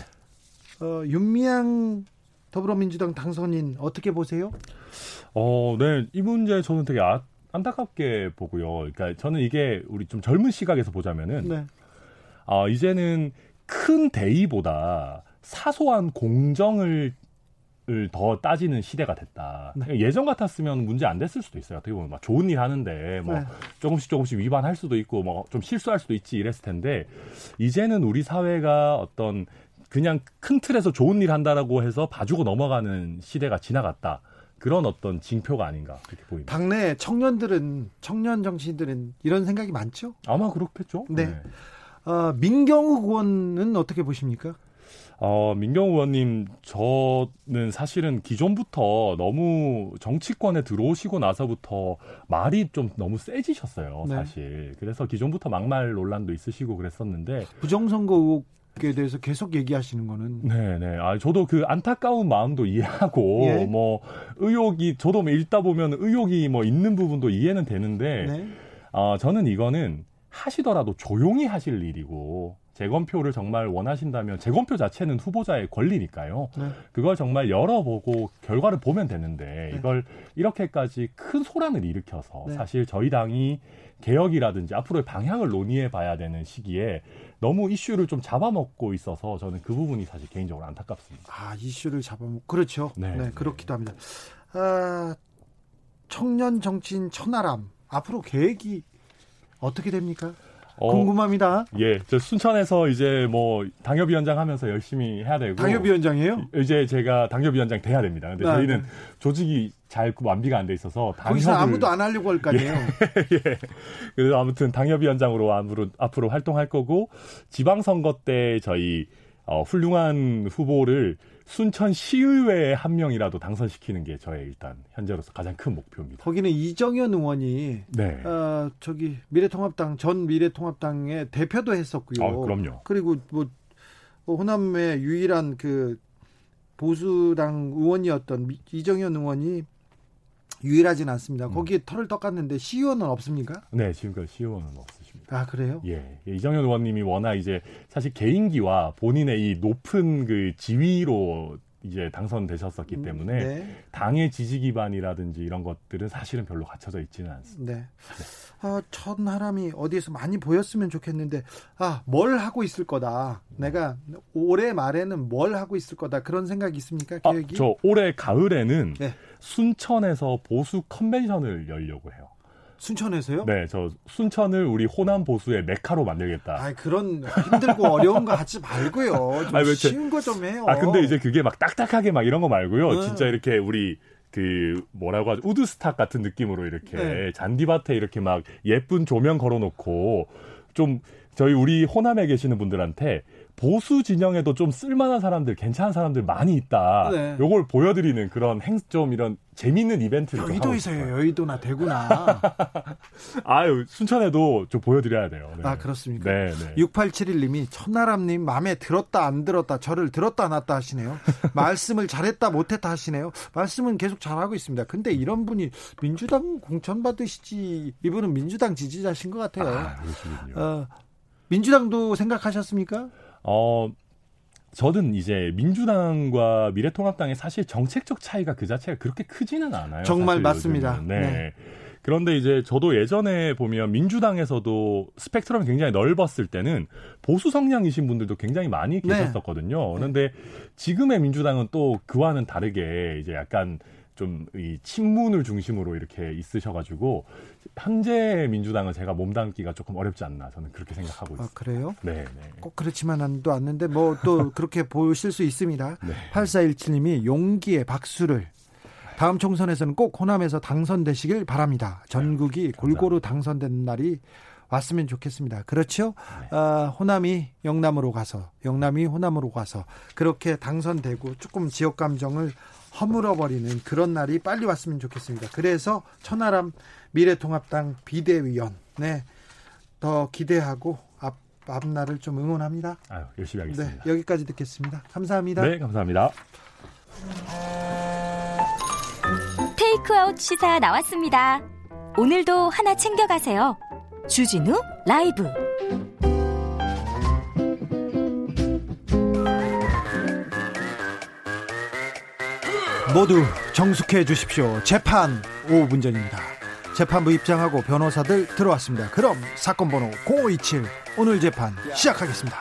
어, 윤미향 더불어민주당 당선인 어떻게 보세요? 어, 네. 이 문제 저는 되게 아, 안타깝게 보고요. 그러니까 저는 이게 우리 좀 젊은 시각에서 보자면은 네. 어, 이제는 큰 대의보다 사소한 공정을 더 따지는 시대가 됐다. 네. 예전 같았으면 문제 안 됐을 수도 있어요. 어떻게 보면 막 좋은 일 하는데 뭐 네. 조금씩 조금씩 위반할 수도 있고 뭐 좀 실수할 수도 있지 이랬을 텐데 이제는 우리 사회가 어떤 그냥 큰 틀에서 좋은 일 한다라고 해서 봐주고 넘어가는 시대가 지나갔다. 그런 어떤 징표가 아닌가 그렇게 보입니다. 당내 청년들은 청년 정치인들은 이런 생각이 많죠? 아마 그렇겠죠. 네. 네. 어, 민경욱 의원은 어떻게 보십니까? 어, 민경 의원님, 저는 사실은 기존부터 너무 정치권에 들어오시고 나서부터 말이 좀 너무 세지셨어요, 네. 사실. 그래서 기존부터 막말 논란도 있으시고 그랬었는데. 부정선거 의혹 에 대해서 계속 얘기하시는 거는 네네 아 저도 그 안타까운 마음도 이해하고 예? 뭐 의혹이 저도 뭐 읽다 보면 의혹이 뭐 있는 부분도 이해는 되는데 네? 아 저는 이거는 하시더라도 조용히 하실 일이고 재검표를 정말 원하신다면 재검표 자체는 후보자의 권리니까요. 네. 그걸 정말 열어보고 결과를 보면 되는데 네. 이걸 이렇게까지 큰 소란을 일으켜서 네. 사실 저희 당이 개혁이라든지 앞으로의 방향을 논의해 봐야 되는 시기에 너무 이슈를 좀 잡아먹고 있어서 저는 그 부분이 사실 개인적으로 안타깝습니다. 아 이슈를 잡아먹 그렇죠. 네, 네 그렇기도 합니다. 아, 청년 정치인 천하람 앞으로 계획이 어떻게 됩니까? 어, 궁금합니다. 예, 저 순천에서 이제 뭐 당협위원장 하면서 열심히 해야 되고 당협위원장이에요? 이제 제가 당협위원장 돼야 됩니다. 근데 아, 저희는 네. 조직이 잘 완비가 안 돼 있어서 당협을 아무도 안 하려고 할 거 아니에요. 예, 예. 그래서 아무튼 당협위원장으로 앞으로 앞으로 활동할 거고 지방선거 때 저희 어, 훌륭한 후보를 순천 시의회에 한 명이라도 당선시키는 게 저의 일단 현재로서 가장 큰 목표입니다. 거기는 이정현 의원이 네. 어, 저기 미래통합당 전 미래통합당의 대표도 했었고요. 아, 그럼요. 그리고 뭐, 뭐 호남의 유일한 그 보수당 의원이었던 이정현 의원이 유일하진 않습니다. 음. 거기에 털을 떠갔는데 시의원은 없습니까? 네, 지금까지 시의원은 없으십니다. 아 그래요? 예, 예, 이정현 의원님이 워낙 이제 사실 개인기와 본인의 이 높은 그 지위로 이제 당선되셨었기 음, 때문에 네. 당의 지지 기반이라든지 이런 것들은 사실은 별로 갖춰져 있지는 않습니다. 네. 네. 아, 천하람이 어디에서 많이 보였으면 좋겠는데 아, 뭘 하고 있을 거다. 내가 올해 말에는 뭘 하고 있을 거다. 그런 생각이 있습니까? 아, 계획이? 아, 저 올해 가을에는 네. 순천에서 보수 컨벤션을 열려고 해요. 순천에서요? 네, 저 순천을 우리 호남 보수의 메카로 만들겠다. 아, 그런 힘들고 어려운 거 하지 말고요. 좀 아니, 쉬운 거 좀 해요. 아, 근데 이제 그게 막 딱딱하게 막 이런 거 말고요. 음. 진짜 이렇게 우리 그 뭐라고 하죠 우드스탁 같은 느낌으로 이렇게 네. 잔디밭에 이렇게 막 예쁜 조명 걸어놓고 좀 저희 우리 호남에 계시는 분들한테 보수 진영에도 좀 쓸만한 사람들, 괜찮은 사람들 많이 있다. 네. 요걸 보여드리는 그런 행, 좀 이런 재밌는 이벤트를 여의도에서요. 여의도나 대구나. 아유, 순천에도 좀 보여드려야 돼요. 네. 아, 그렇습니까? 네, 네. 6871님이 천나람님 마음에 들었다 안 들었다 저를 들었다 놨다 하시네요. 말씀을 잘했다 못했다 하시네요. 말씀은 계속 잘하고 있습니다. 근데 이런 분이 민주당 공천 받으시지 이분은 민주당 지지자신 것 같아요. 아, 그렇군요. 어, 민주당도 생각하셨습니까? 어, 저는 이제 민주당과 미래통합당의 사실 정책적 차이가 그 자체가 그렇게 크지는 않아요. 정말 맞습니다. 네. 네. 그런데 이제 저도 예전에 보면 민주당에서도 스펙트럼이 굉장히 넓었을 때는 보수 성향이신 분들도 굉장히 많이 네. 계셨었거든요. 네. 그런데 지금의 민주당은 또 그와는 다르게 이제 약간 좀이 친문을 중심으로 이렇게 있으셔가지고 현재 민주당은 제가 몸담기가 조금 어렵지 않나 저는 그렇게 생각하고 아, 있습니다. 아, 그래요? 네, 네. 꼭 그렇지만도 않는데 뭐 또 그렇게 보실 수 있습니다. 네. 8417님이 용기의 박수를 다음 총선에서는 꼭 호남에서 당선되시길 바랍니다. 전국이 네, 골고루 당선되는 날이 왔으면 좋겠습니다. 그렇죠? 네. 어, 호남이 영남으로 가서 영남이 호남으로 가서 그렇게 당선되고 조금 지역 감정을 허물어버리는 그런 날이 빨리 왔으면 좋겠습니다. 그래서 천하람 미래통합당 비대위원 네, 더 기대하고 앞, 앞날을 좀 응원합니다. 아유, 열심히 하겠습니다. 네, 여기까지 듣겠습니다. 감사합니다. 네, 감사합니다. 테이크아웃 시사 나왔습니다. 오늘도 하나 챙겨가세요. 주진우 라이브. 모두 정숙해 주십시오. 재판 5분 전입니다. 재판부 입장하고 변호사들 들어왔습니다. 그럼 사건 번호 0527 오늘 재판 시작하겠습니다.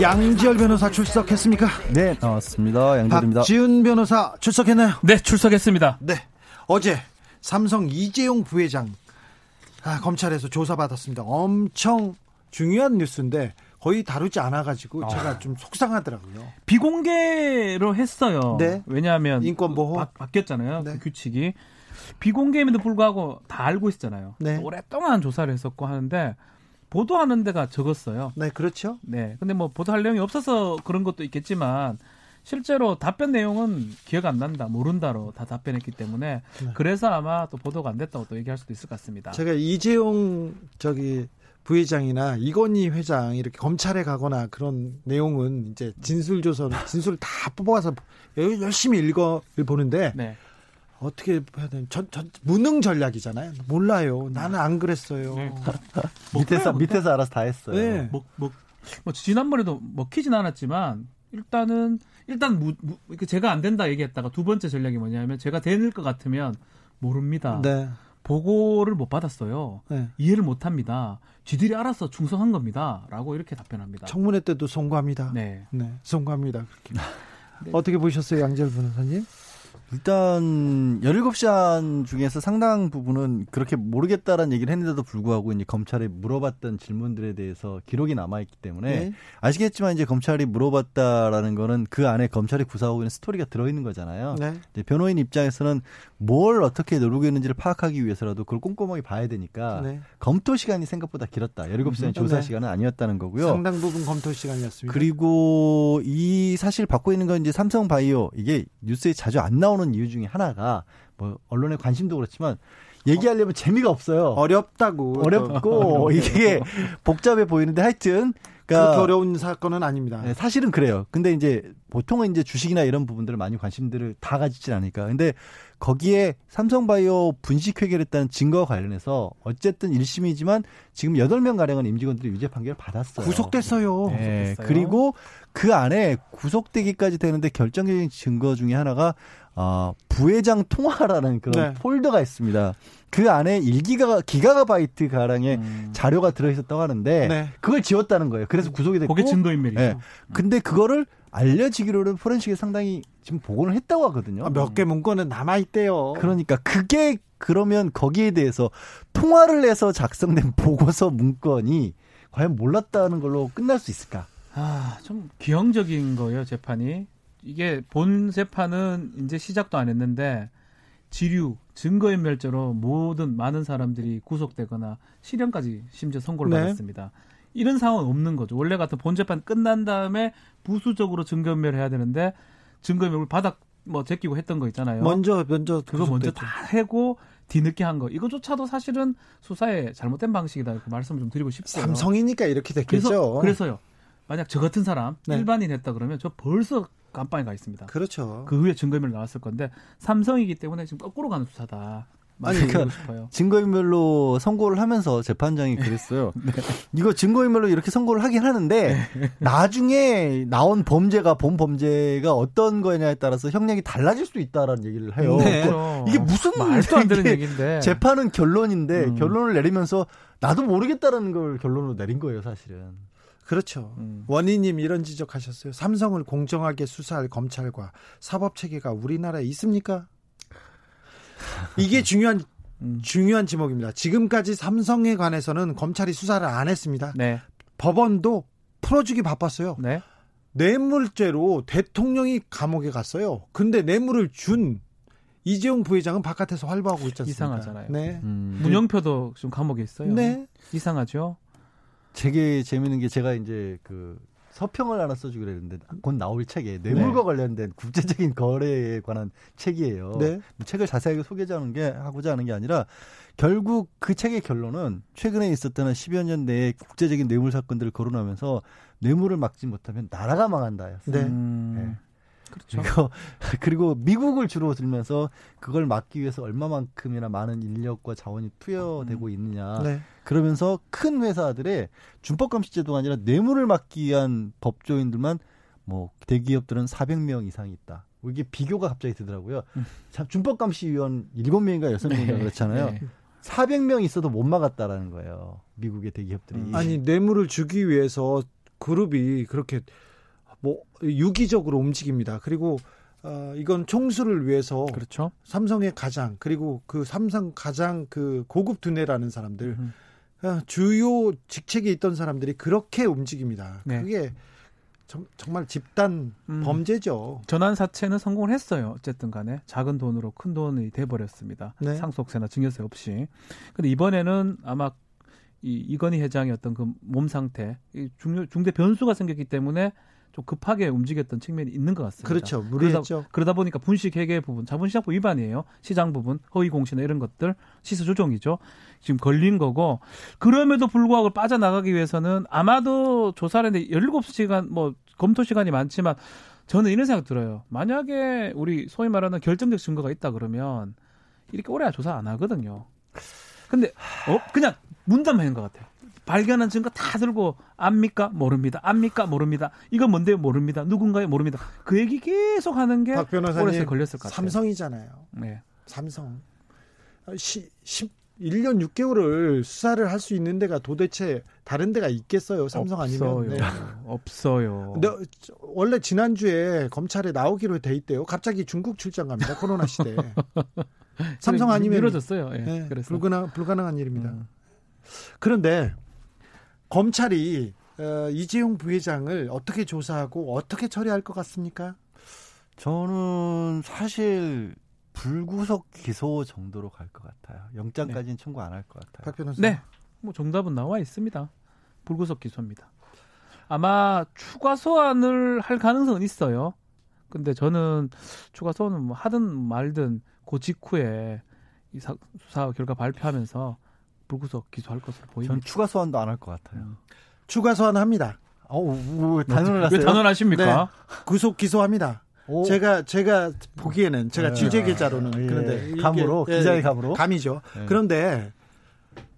양지열 변호사 출석했습니까? 네, 나왔습니다. 양지열입니다. 박지훈 변호사 출석했나요? 네, 출석했습니다. 네, 어제 삼성 이재용 부회장 아, 검찰에서 조사받았습니다. 엄청 중요한 뉴스인데 거의 다루지 않아가지고 아. 제가 좀 속상하더라고요. 비공개로 했어요. 네. 왜냐하면 인권 보호 바, 바뀌었잖아요. 네. 그 규칙이 비공개임에도 불구하고 다 알고 있었잖아요. 네. 오랫동안 조사를 했었고 하는데 보도하는 데가 적었어요. 네, 그렇죠. 네. 근데 뭐 보도할 내용이 없어서 그런 것도 있겠지만 실제로 답변 내용은 기억 안 난다, 모른다로 다 답변했기 때문에 네. 그래서 아마 또 보도가 안 됐다고 또 얘기할 수도 있을 것 같습니다. 제가 이재용 저기 부회장이나 이건희 회장 이렇게 검찰에 가거나 그런 내용은 이제 진술 조서 진술 다 뽑아서 열심히 읽어 보는데 네. 어떻게 해야 되는 전, 전 무능 전략이잖아요. 몰라요. 나는 안 그랬어요. 네. 밑에서 밑에서 알아서 다 했어요. 네. 뭐, 뭐, 뭐 지난번에도 먹히진 않았지만 일단은 일단 무, 무, 제가 안 된다 얘기했다가 두 번째 전략이 뭐냐면 제가 될것 같으면 모릅니다. 네. 보고를 못 받았어요. 네. 이해를 못 합니다. 쥐들이 알아서 충성한 겁니다. 라고 이렇게 답변합니다. 청문회 때도 송구합니다. 네. 네. 송구합니다. 그렇게. 네. 어떻게 보셨어요, 양재열 변호사님? 일단 17시간 중에서 상당 부분은 그렇게 모르겠다라는 얘기를 했는데도 불구하고 이제 검찰에 물어봤던 질문들에 대해서 기록이 남아 있기 때문에 네. 아시겠지만 이제 검찰이 물어봤다라는 거는 그 안에 검찰이 구사하고 있는 스토리가 들어 있는 거잖아요. 네. 변호인 입장에서는 뭘 어떻게 누르고 있는지를 파악하기 위해서라도 그걸 꼼꼼하게 봐야 되니까 네. 검토 시간이 생각보다 길었다. 17시간 음, 조사 네. 시간은 아니었다는 거고요. 상당 부분 검토 시간이었습니다. 그리고 이 사실 받고 있는 건 이제 삼성 바이오 이게 뉴스에 자주 안 나오는 나오는 이유 중에 하나가 뭐 언론의 관심도 그렇지만 얘기하려면 어, 재미가 없어요. 어렵다고. 어렵고 이게 복잡해 보이는데 하여튼 그러니까 그렇게 어려운 사건은 아닙니다. 네, 사실은 그래요. 근데 이제 보통은 이제 주식이나 이런 부분들을 많이 관심들을 다 가지진 않으니까. 근데 거기에 삼성바이오 분식 회계를 했다는 증거와 관련해서 어쨌든 1심이지만 지금 8명 가량은 임직원들이 유죄 판결을 받았어요. 구속됐어요. 네, 구속됐어요. 그리고 그 안에 구속되기까지 되는데 결정적인 증거 중에 하나가 어, 부회장 통화라는 그런 네. 폴더가 있습니다. 그 안에 1기가 기가바이트 가량의 음. 자료가 들어 있었다고 하는데 네. 그걸 지웠다는 거예요. 그래서 구속이 됐고 그게 증거 인멸이죠. 네. 근데 그거를 알려지기로는 포렌식에 상당히 지금 복원을 했다고 하거든요. 아, 몇개 문건은 남아 있대요. 그러니까 그게 그러면 거기에 대해서 통화를 해서 작성된 보고서 문건이 과연 몰랐다는 걸로 끝날 수 있을까? 아, 좀 기형적인 거예요, 재판이. 이게 본 재판은 이제 시작도 안 했는데 지류, 증거인멸죄로 모든 많은 사람들이 구속되거나 실형까지 심지어 선고를 네. 받았습니다. 이런 상황은 없는 거죠. 원래 같은 본 재판 끝난 다음에 부수적으로 증거인멸 해야 되는데 증거인멸을 바닥 뭐 제끼고 했던 거 있잖아요. 먼저 먼저 그거 먼저 다 해고 뒤늦게 한 거. 이거조차도 사실은 수사의 잘못된 방식이다 이렇게 말씀을 좀 드리고 싶어요. 삼성이니까 이렇게 됐겠죠. 그래서, 그래서요. 만약 저 같은 사람 네. 일반인 했다 그러면 저 벌써 깜빵에 가 있습니다. 그렇죠. 그 후에 증거인멸 나왔을 건데 삼성이기 때문에 지금 거꾸로 가는 수사다. 아니, 그러니까 증거인멸로 선고를 하면서 재판장이 그랬어요. 네. 이거 증거인멸로 이렇게 선고를 하긴 하는데 네. 나중에 나온 범죄가 본 범죄가 어떤 거냐에 따라서 형량이 달라질 수 있다라는 얘기를 해요. 네. 이게 무슨 말도 안 되는 얘기인데 재판은 결론인데 음. 결론을 내리면서 나도 모르겠다라는 걸 결론으로 내린 거예요, 사실은. 그렇죠. 음. 원희님 이런 지적하셨어요. 삼성을 공정하게 수사할 검찰과 사법 체계가 우리나라에 있습니까? 이게 중요한 음. 중요한 지목입니다. 지금까지 삼성에 관해서는 검찰이 수사를 안 했습니다. 네. 법원도 풀어주기 바빴어요. 네. 뇌물죄로 대통령이 감옥에 갔어요. 근데 뇌물을 준 이재용 부회장은 바깥에서 활보하고 있지 않습니까? 이상하잖아요. 네. 음. 문영표도 지금 감옥에 있어요. 네. 이상하죠. 되게 재밌는 게 제가 이제 그 서평을 하나 써주기로 했는데 곧 나올 책에 뇌물과 네. 관련된 국제적인 거래에 관한 책이에요. 네. 뭐 책을 자세하게 소개하는 게 하고자 하는 게 아니라 결국 그 책의 결론은 최근에 있었던 10여 년 내에 국제적인 뇌물 사건들을 거론하면서 뇌물을 막지 못하면 나라가 망한다였어요. 네. 음... 네. 그렇죠. 그리고, 미국을 주로 들면서 그걸 막기 위해서 얼마만큼이나 많은 인력과 자원이 투여되고 음. 있느냐. 네. 그러면서 큰 회사들의 준법 감시 제도가 아니라 뇌물을 막기 위한 법조인들만 뭐 대기업들은 400명 이상이 있다. 뭐 이게 비교가 갑자기 되더라고요. 음. 참 준법 감시 위원 7명인가 6명인가 네. 그렇잖아요. 네. 400명 있어도 못 막았다라는 거예요. 미국의 대기업들이. 음. 아니 뇌물을 주기 위해서 그룹이 그렇게 뭐 유기적으로 움직입니다. 그리고 어, 이건 총수를 위해서 그렇죠. 삼성의 가장 그리고 그 삼성 가장 그 고급 두뇌라는 사람들 음. 어, 주요 직책에 있던 사람들이 그렇게 움직입니다. 네. 그게 정, 말 집단 음. 범죄죠. 전환 사채는 성공을 했어요. 어쨌든 간에 작은 돈으로 큰 돈이 돼 버렸습니다. 네. 상속세나 증여세 없이. 근데 이번에는 아마 이 이건희 회장의 어떤 그 몸 상태, 이 중요 중대 변수가 생겼기 때문에 좀 급하게 움직였던 측면이 있는 것 같습니다. 그렇죠. 무리했죠. 그러다, 그러다 보니까 분식 회계 부분, 자본시장법 위반이에요. 시장 부분, 허위 공시나 이런 것들, 시세 조정이죠. 지금 걸린 거고 그럼에도 불구하고 빠져나가기 위해서는 아마도 조사를 했는데 17시간 뭐 검토 시간이 많지만 저는 이런 생각 들어요. 만약에 우리 소위 말하는 결정적 증거가 있다 그러면 이렇게 오래 조사 안 하거든요. 근데 어 그냥 문담하는 것 같아요. 발견한 증거 다 들고 압니까? 모릅니다. 압니까? 모릅니다. 이건 뭔데요? 모릅니다. 누군가요? 모릅니다. 그 얘기 계속 하는 게 오래 걸렸을 것 같아요. 삼성이잖아요. 네. 삼성. 시, 10, 1년 6개월을 수사를 할 수 있는 데가 도대체 다른 데가 있겠어요? 삼성 없어요. 아니면? 네. 없어요. 근데 원래 지난주에 검찰에 나오기로 돼 있대요. 갑자기 중국 출장 갑니다. 코로나 시대. 삼성 아니면 미뤄졌어요. 예, 네, 네, 불가능, 불가능한 일입니다. 음. 그런데 검찰이 어, 이재용 부회장을 어떻게 조사하고 어떻게 처리할 것 같습니까? 저는 사실 불구속 기소 정도로 갈 것 같아요. 영장까지는 네. 청구 안 할 것 같아요. 박 변호사. 네. 뭐 정답은 나와 있습니다. 불구속 기소입니다. 아마 추가 소환을 할 가능성은 있어요. 근데 저는 추가 소환은 뭐 하든 말든 그 직후에 이 사, 수사 결과 발표하면서 불구속 기소할 것으로 보입니다. 전 추가 소환도 안 할 것 같아요. 음. 추가 소환합니다. 어, 단언을 왜 단언하십니까? 네. 구속 기소합니다. 오. 제가 제가 보기에는 제가 네. 취재 기자로는 예. 그런데 감으로 이게, 기자의 감으로 감이죠. 네. 그런데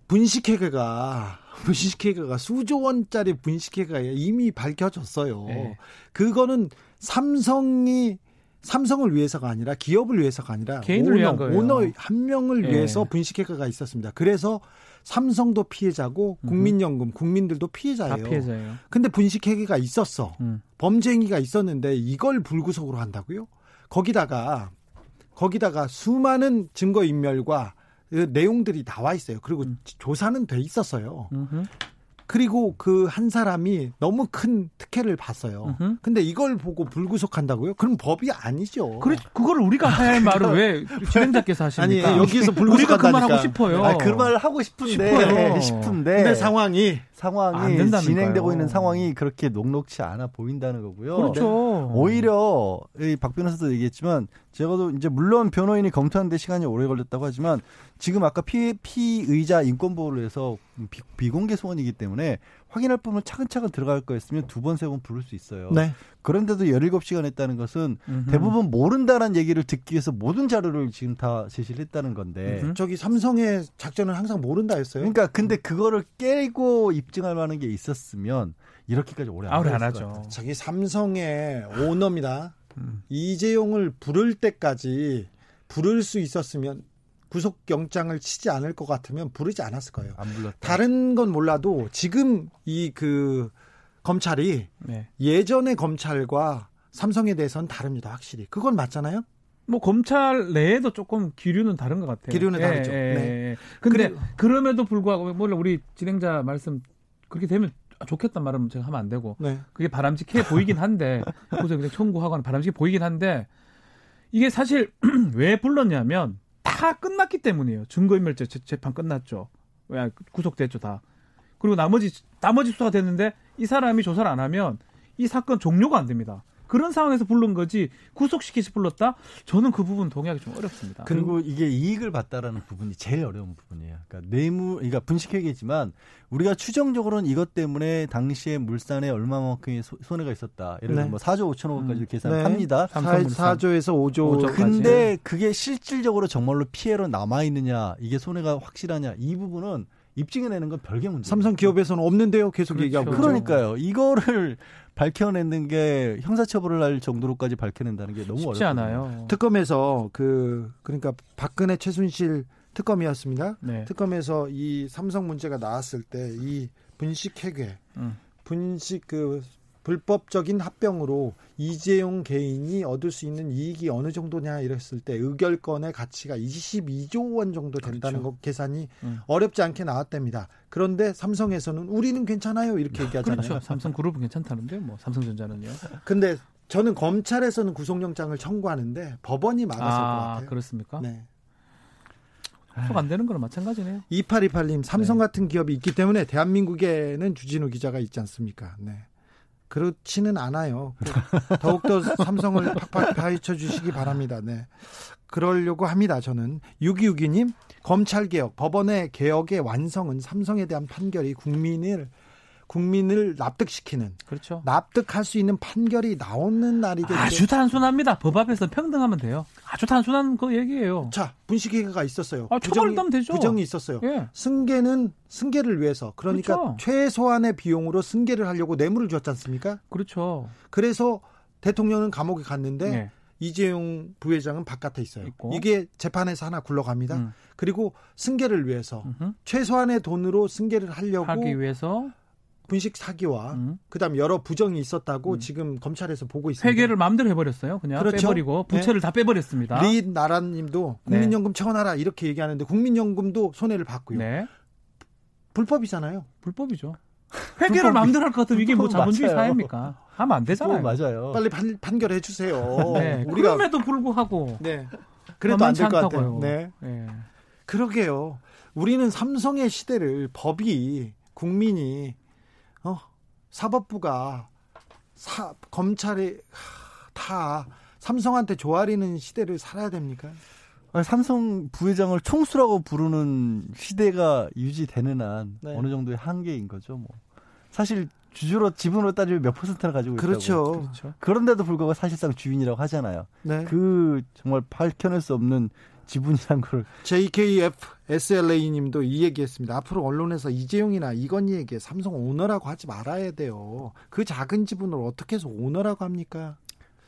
분식회계가 분식회계가 수조 원짜리 분식회계가 이미 밝혀졌어요. 네. 그거는 삼성이 삼성을 위해서가 아니라 기업을 위해서가 아니라 개인을 오너, 거예요. 오너 한 명을 네. 위해서 분식회계가 있었습니다. 그래서 삼성도 피해자고 국민연금 국민들도 피해자예요. 피해자예요. 근데 분식회계가 있었어. 음. 범죄 행위가 있었는데 이걸 불구속으로 한다고요? 거기다가 거기다가 수많은 증거 인멸과 그 내용들이 나와 있어요. 그리고 음. 조사는 돼 있었어요. 음흠. 그리고 그 한 사람이 너무 큰 특혜를 봤어요. 으흠. 근데 이걸 보고 불구속한다고요? 그럼 법이 아니죠. 그래, 그걸 우리가 할 말을 왜 진행자께서 하십니까? 아니, 여기서 불구속한다니까. 우리가 그 말 하고 싶어요. 아, 그말 하고 싶은데, 싶어요. 싶은데. 근데 상황이 상황이 진행되고 있는 상황이 그렇게 녹록치 않아 보인다는 거고요. 그렇죠. 오히려 박 변호사도 얘기했지만 제가도 이제 물론 변호인이 검토하는데 시간이 오래 걸렸다고 하지만 지금 아까 피, 피의자 인권 보호를 해서 비, 공개 소원이기 때문에 확인할 부분을 차근차근 들어갈 거였으면 두 번, 세 번 부를 수 있어요. 네. 그런데도 17시간 했다는 것은 음흠. 대부분 모른다는 얘기를 듣기 위해서 모든 자료를 지금 다 제시를 했다는 건데. 음흠. 저기 삼성의 작전은 항상 모른다 했어요. 그러니까 근데 그거를 깨고 입증할 만한 게 있었으면 이렇게까지 오래 안, 안 하죠. 자기 삼성의 오너입니다. 음. 이재용을 부를 때까지 부를 수 있었으면 구속영장을 치지 않을 것 같으면 부르지 않았을 거예요. 안 불렀다. 다른 건 몰라도 지금 이 그 검찰이 네. 예전의 검찰과 삼성에 대해서는 다릅니다. 확실히. 그건 맞잖아요. 뭐 검찰 내에도 조금 기류는 다른 것 같아요. 기류는 예, 다르죠. 예, 네. 예. 근데 그래, 그럼에도 불구하고 물론 우리 진행자 말씀 그렇게 되면 좋겠단 말은 제가 하면 안 되고 네. 그게 바람직해 보이긴 한데 그래서 그냥 청구하거나 바람직해 보이긴 한데 이게 사실 왜 불렀냐면 다 끝났기 때문이에요. 증거인멸죄 재판 끝났죠. 왜 구속됐죠 다. 그리고 나머지 나머지 수사가 됐는데 이 사람이 조사를 안 하면 이 사건 종료가 안 됩니다. 그런 상황에서 부른 거지 구속시키시 불렀다? 저는 그 부분 동의하기 좀 어렵습니다. 그리고 이게 이익을 봤다라는 부분이 제일 어려운 부분이에요. 그러니까 뇌물, 그러니까 분식회계지만 우리가 추정적으로는 이것 때문에 당시에 물산에 얼마만큼의 손해가 있었다. 예를 들면 네. 뭐 4조 5천억 원까지 음. 계산합니다. 네. 4, 조에서 5조. 5조까지. 근데 그게 실질적으로 정말로 피해로 남아 있느냐, 이게 손해가 확실하냐, 이 부분은 입증해내는 건 별개 문제. 삼성 기업에서는 없는데요. 계속 그렇죠. 얘기하고. 그러니까요. 이거를 밝혀내는 게 형사처벌을 할 정도로까지 밝혀낸다는 게 너무 쉽지 어렵거든요. 않아요. 특검에서 그 그러니까 박근혜 최순실 특검이었습니다. 네. 특검에서 이 삼성 문제가 나왔을 때 이 분식 회계, 음. 분식 그 불법적인 합병으로 이재용 개인이 얻을 수 있는 이익이 어느 정도냐 이랬을 때 의결권의 가치가 22조 원 정도 된다는 그렇죠. 거 계산이 음. 어렵지 않게 나왔답니다. 그런데 삼성에서는 우리는 괜찮아요 이렇게 얘기하잖아요. 그렇죠. 삼성 그룹은 괜찮다는데 뭐 삼성전자는요. 근데 저는 검찰에서는 구속영장을 청구하는데 법원이 막았을 아, 것 같아요. 그렇습니까? 네. 안 되는 거랑 마찬가지네요. 2828님, 삼성 네. 같은 기업이 있기 때문에 대한민국에는 주진우 기자가 있지 않습니까? 네. 그렇지는 않아요. 더욱더 삼성을 팍팍 파헤쳐 주시기 바랍니다. 네. 그러려고 합니다. 저는 6262님 검찰 개혁 법원의 개혁의 완성은 삼성에 대한 판결이 국민을 국민을 납득시키는 그렇죠. 납득할 수 있는 판결이 나오는 날이겠죠. 아주 단순합니다. 법 앞에서 평등하면 돼요. 아주 단순한 그 얘기예요. 자, 분식회계가 있었어요. 아, 부정이, 되죠. 부정이 있었어요. 예. 승계는 승계를 위해서 그러니까 그렇죠. 최소한의 비용으로 승계를 하려고 뇌물을 줬지 않습니까? 그렇죠. 그래서 대통령은 감옥에 갔는데 예. 이재용 부회장은 바깥에 있어요. 있고. 이게 재판에서 하나 굴러갑니다. 음. 그리고 승계를 위해서 음흠. 최소한의 돈으로 승계를 하려고 하기 위해서 분식 사기와 음. 그다음 여러 부정이 있었다고 음. 지금 검찰에서 보고 있습니다. 회계를 마음대로 해버렸어요. 그냥 그렇죠? 빼버리고 부채를 네. 다 빼버렸습니다. 리 나라님도 네. 국민연금 네. 채워놔라 이렇게 얘기하는데 국민연금도 손해를 봤고요. 네. 불법이잖아요. 불법이죠. 회계를 마음대로 할 것 같으면 이게 뭐 자본주의 맞아요. 사회입니까? 하면 안 되잖아요. 맞아요. 빨리 판, 판결해 주세요. 네. 우리가 그럼에도 불구하고 네. 그래도 안 될 것 같아요. 네. 네. 그러게요. 우리는 삼성의 시대를 법이 국민이 어, 사법부가 사, 검찰이 다 삼성한테 조아리는 시대를 살아야 됩니까? 삼성 부회장을 총수라고 부르는 시대가 유지되는 한 네. 어느 정도의 한계인 거죠. 뭐 사실 주주로 지분으로 따지면 몇 퍼센트나 가지고 그렇죠. 있다고. 그렇죠. 그런데도 불구하고 사실상 주인이라고 하잖아요. 네. 그 정말 밝혀낼 수 없는 지분이란 걸. JKF SLA 님도 이 얘기했습니다. 앞으로 언론에서 이재용이나 이건희에게 삼성 오너라고 하지 말아야 돼요. 그 작은 지분을 어떻게 해서 오너라고 합니까?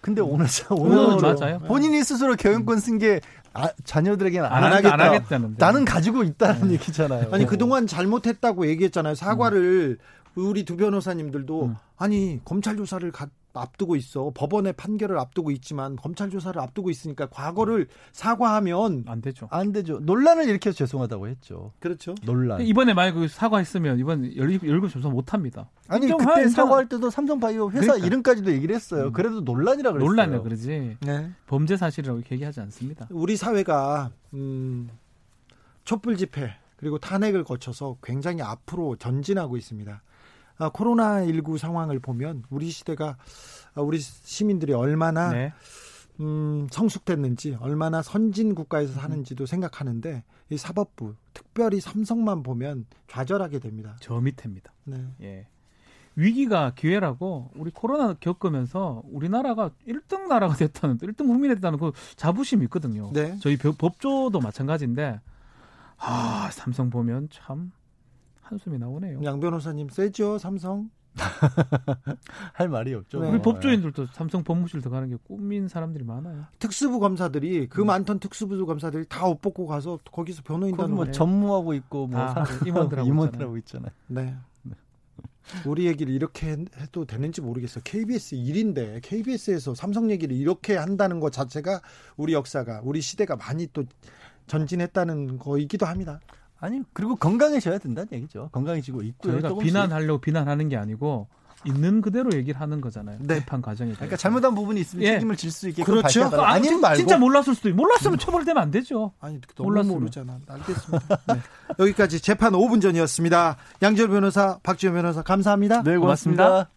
근데 오늘 오늘 맞아요. 본인이 스스로 경영권 쓴 게 아, 자녀들에게는 안, 안 하겠다. 안 하겠다는데. 나는 가지고 있다는 네. 얘기잖아요. 아니 그동안 잘못했다고 얘기했잖아요. 사과를 음. 우리 두 변호사님들도 음. 아니 검찰 조사를 가, 앞두고 있어. 법원의 판결을 앞두고 있지만 검찰 조사를 앞두고 있으니까 과거를 사과하면 안 되죠. 안 되죠. 논란을 일으켜서 죄송하다고 했죠. 그렇죠. 논란. 이번에 만약 그 사과했으면 이번 열급 조사 못 합니다. 아니 그때. 사과할 때도 삼성바이오 회사 그러니까. 이름까지도 얘기를 했어요. 음. 그래도 논란이라 그랬어요. 논란이라 그러지. 네. 범죄 사실이라고 얘기하지 않습니다. 우리 사회가 음, 촛불 집회 그리고 탄핵을 거쳐서 굉장히 앞으로 전진하고 있습니다. 아, 코로나19 상황을 보면 우리 시대가 아, 우리 시민들이 얼마나 네. 음, 성숙됐는지 얼마나 선진 국가에서 사는지도 생각하는데 이 사법부 특별히 삼성만 보면 좌절하게 됩니다. 저 밑에입니다. 네. 예. 위기가 기회라고 우리 코로나 겪으면서 우리나라가 1등 나라가 됐다는 1등 국민이 됐다는 그 자부심이 있거든요. 네. 저희 법조도 마찬가지인데 아, 삼성 보면 참 한숨이 나오네요. 양 변호사님 세죠, 삼성? 할 말이 없죠. 네. 우리 법조인들도 삼성 법무실 들어가는 게 꿈인 사람들이 많아요. 특수부 검사들이 그 음. 많던 특수부 검사들이 다 옷 벗고 가서 거기서 변호인단 뭐 전무하고 있고 뭐 임원들하고, 임원들하고 있잖아요. 네. 네. 우리 얘기를 이렇게 해도 되는지 모르겠어요. KBS 일인데 KBS에서 삼성 얘기를 이렇게 한다는 것 자체가 우리 역사가 우리 시대가 많이 또 전진했다는 거이기도 합니다. 아니 그리고 건강해져야 된다는 얘기죠. 건강해지고 있고요. 저희가 조금씩. 비난하려고 비난하는 게 아니고 있는 그대로 얘기를 하는 거잖아요. 네. 재판 과정에. 그러니까 잘못한 부분이 있으면 예. 책임을 질 수 있게 그렇죠. 아, 아니 말고 진짜 몰랐을 수도 있고 몰랐으면 음. 처벌되면 안 되죠. 아니 너무 몰랐으면. 모르잖아. 알겠습니다. 네. 여기까지 재판 5분 전이었습니다. 양절 변호사, 박지현 변호사 감사합니다. 네, 고맙습니다. 고맙습니다.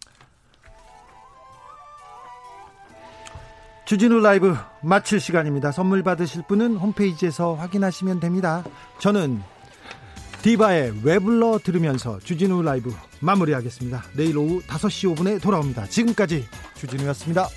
주진우 라이브 마칠 시간입니다. 선물 받으실 분은 홈페이지에서 확인하시면 됩니다. 저는 디바의 왜 불러 들으면서 주진우 라이브 마무리하겠습니다. 내일 오후 5시 5분에 돌아옵니다. 지금까지 주진우였습니다.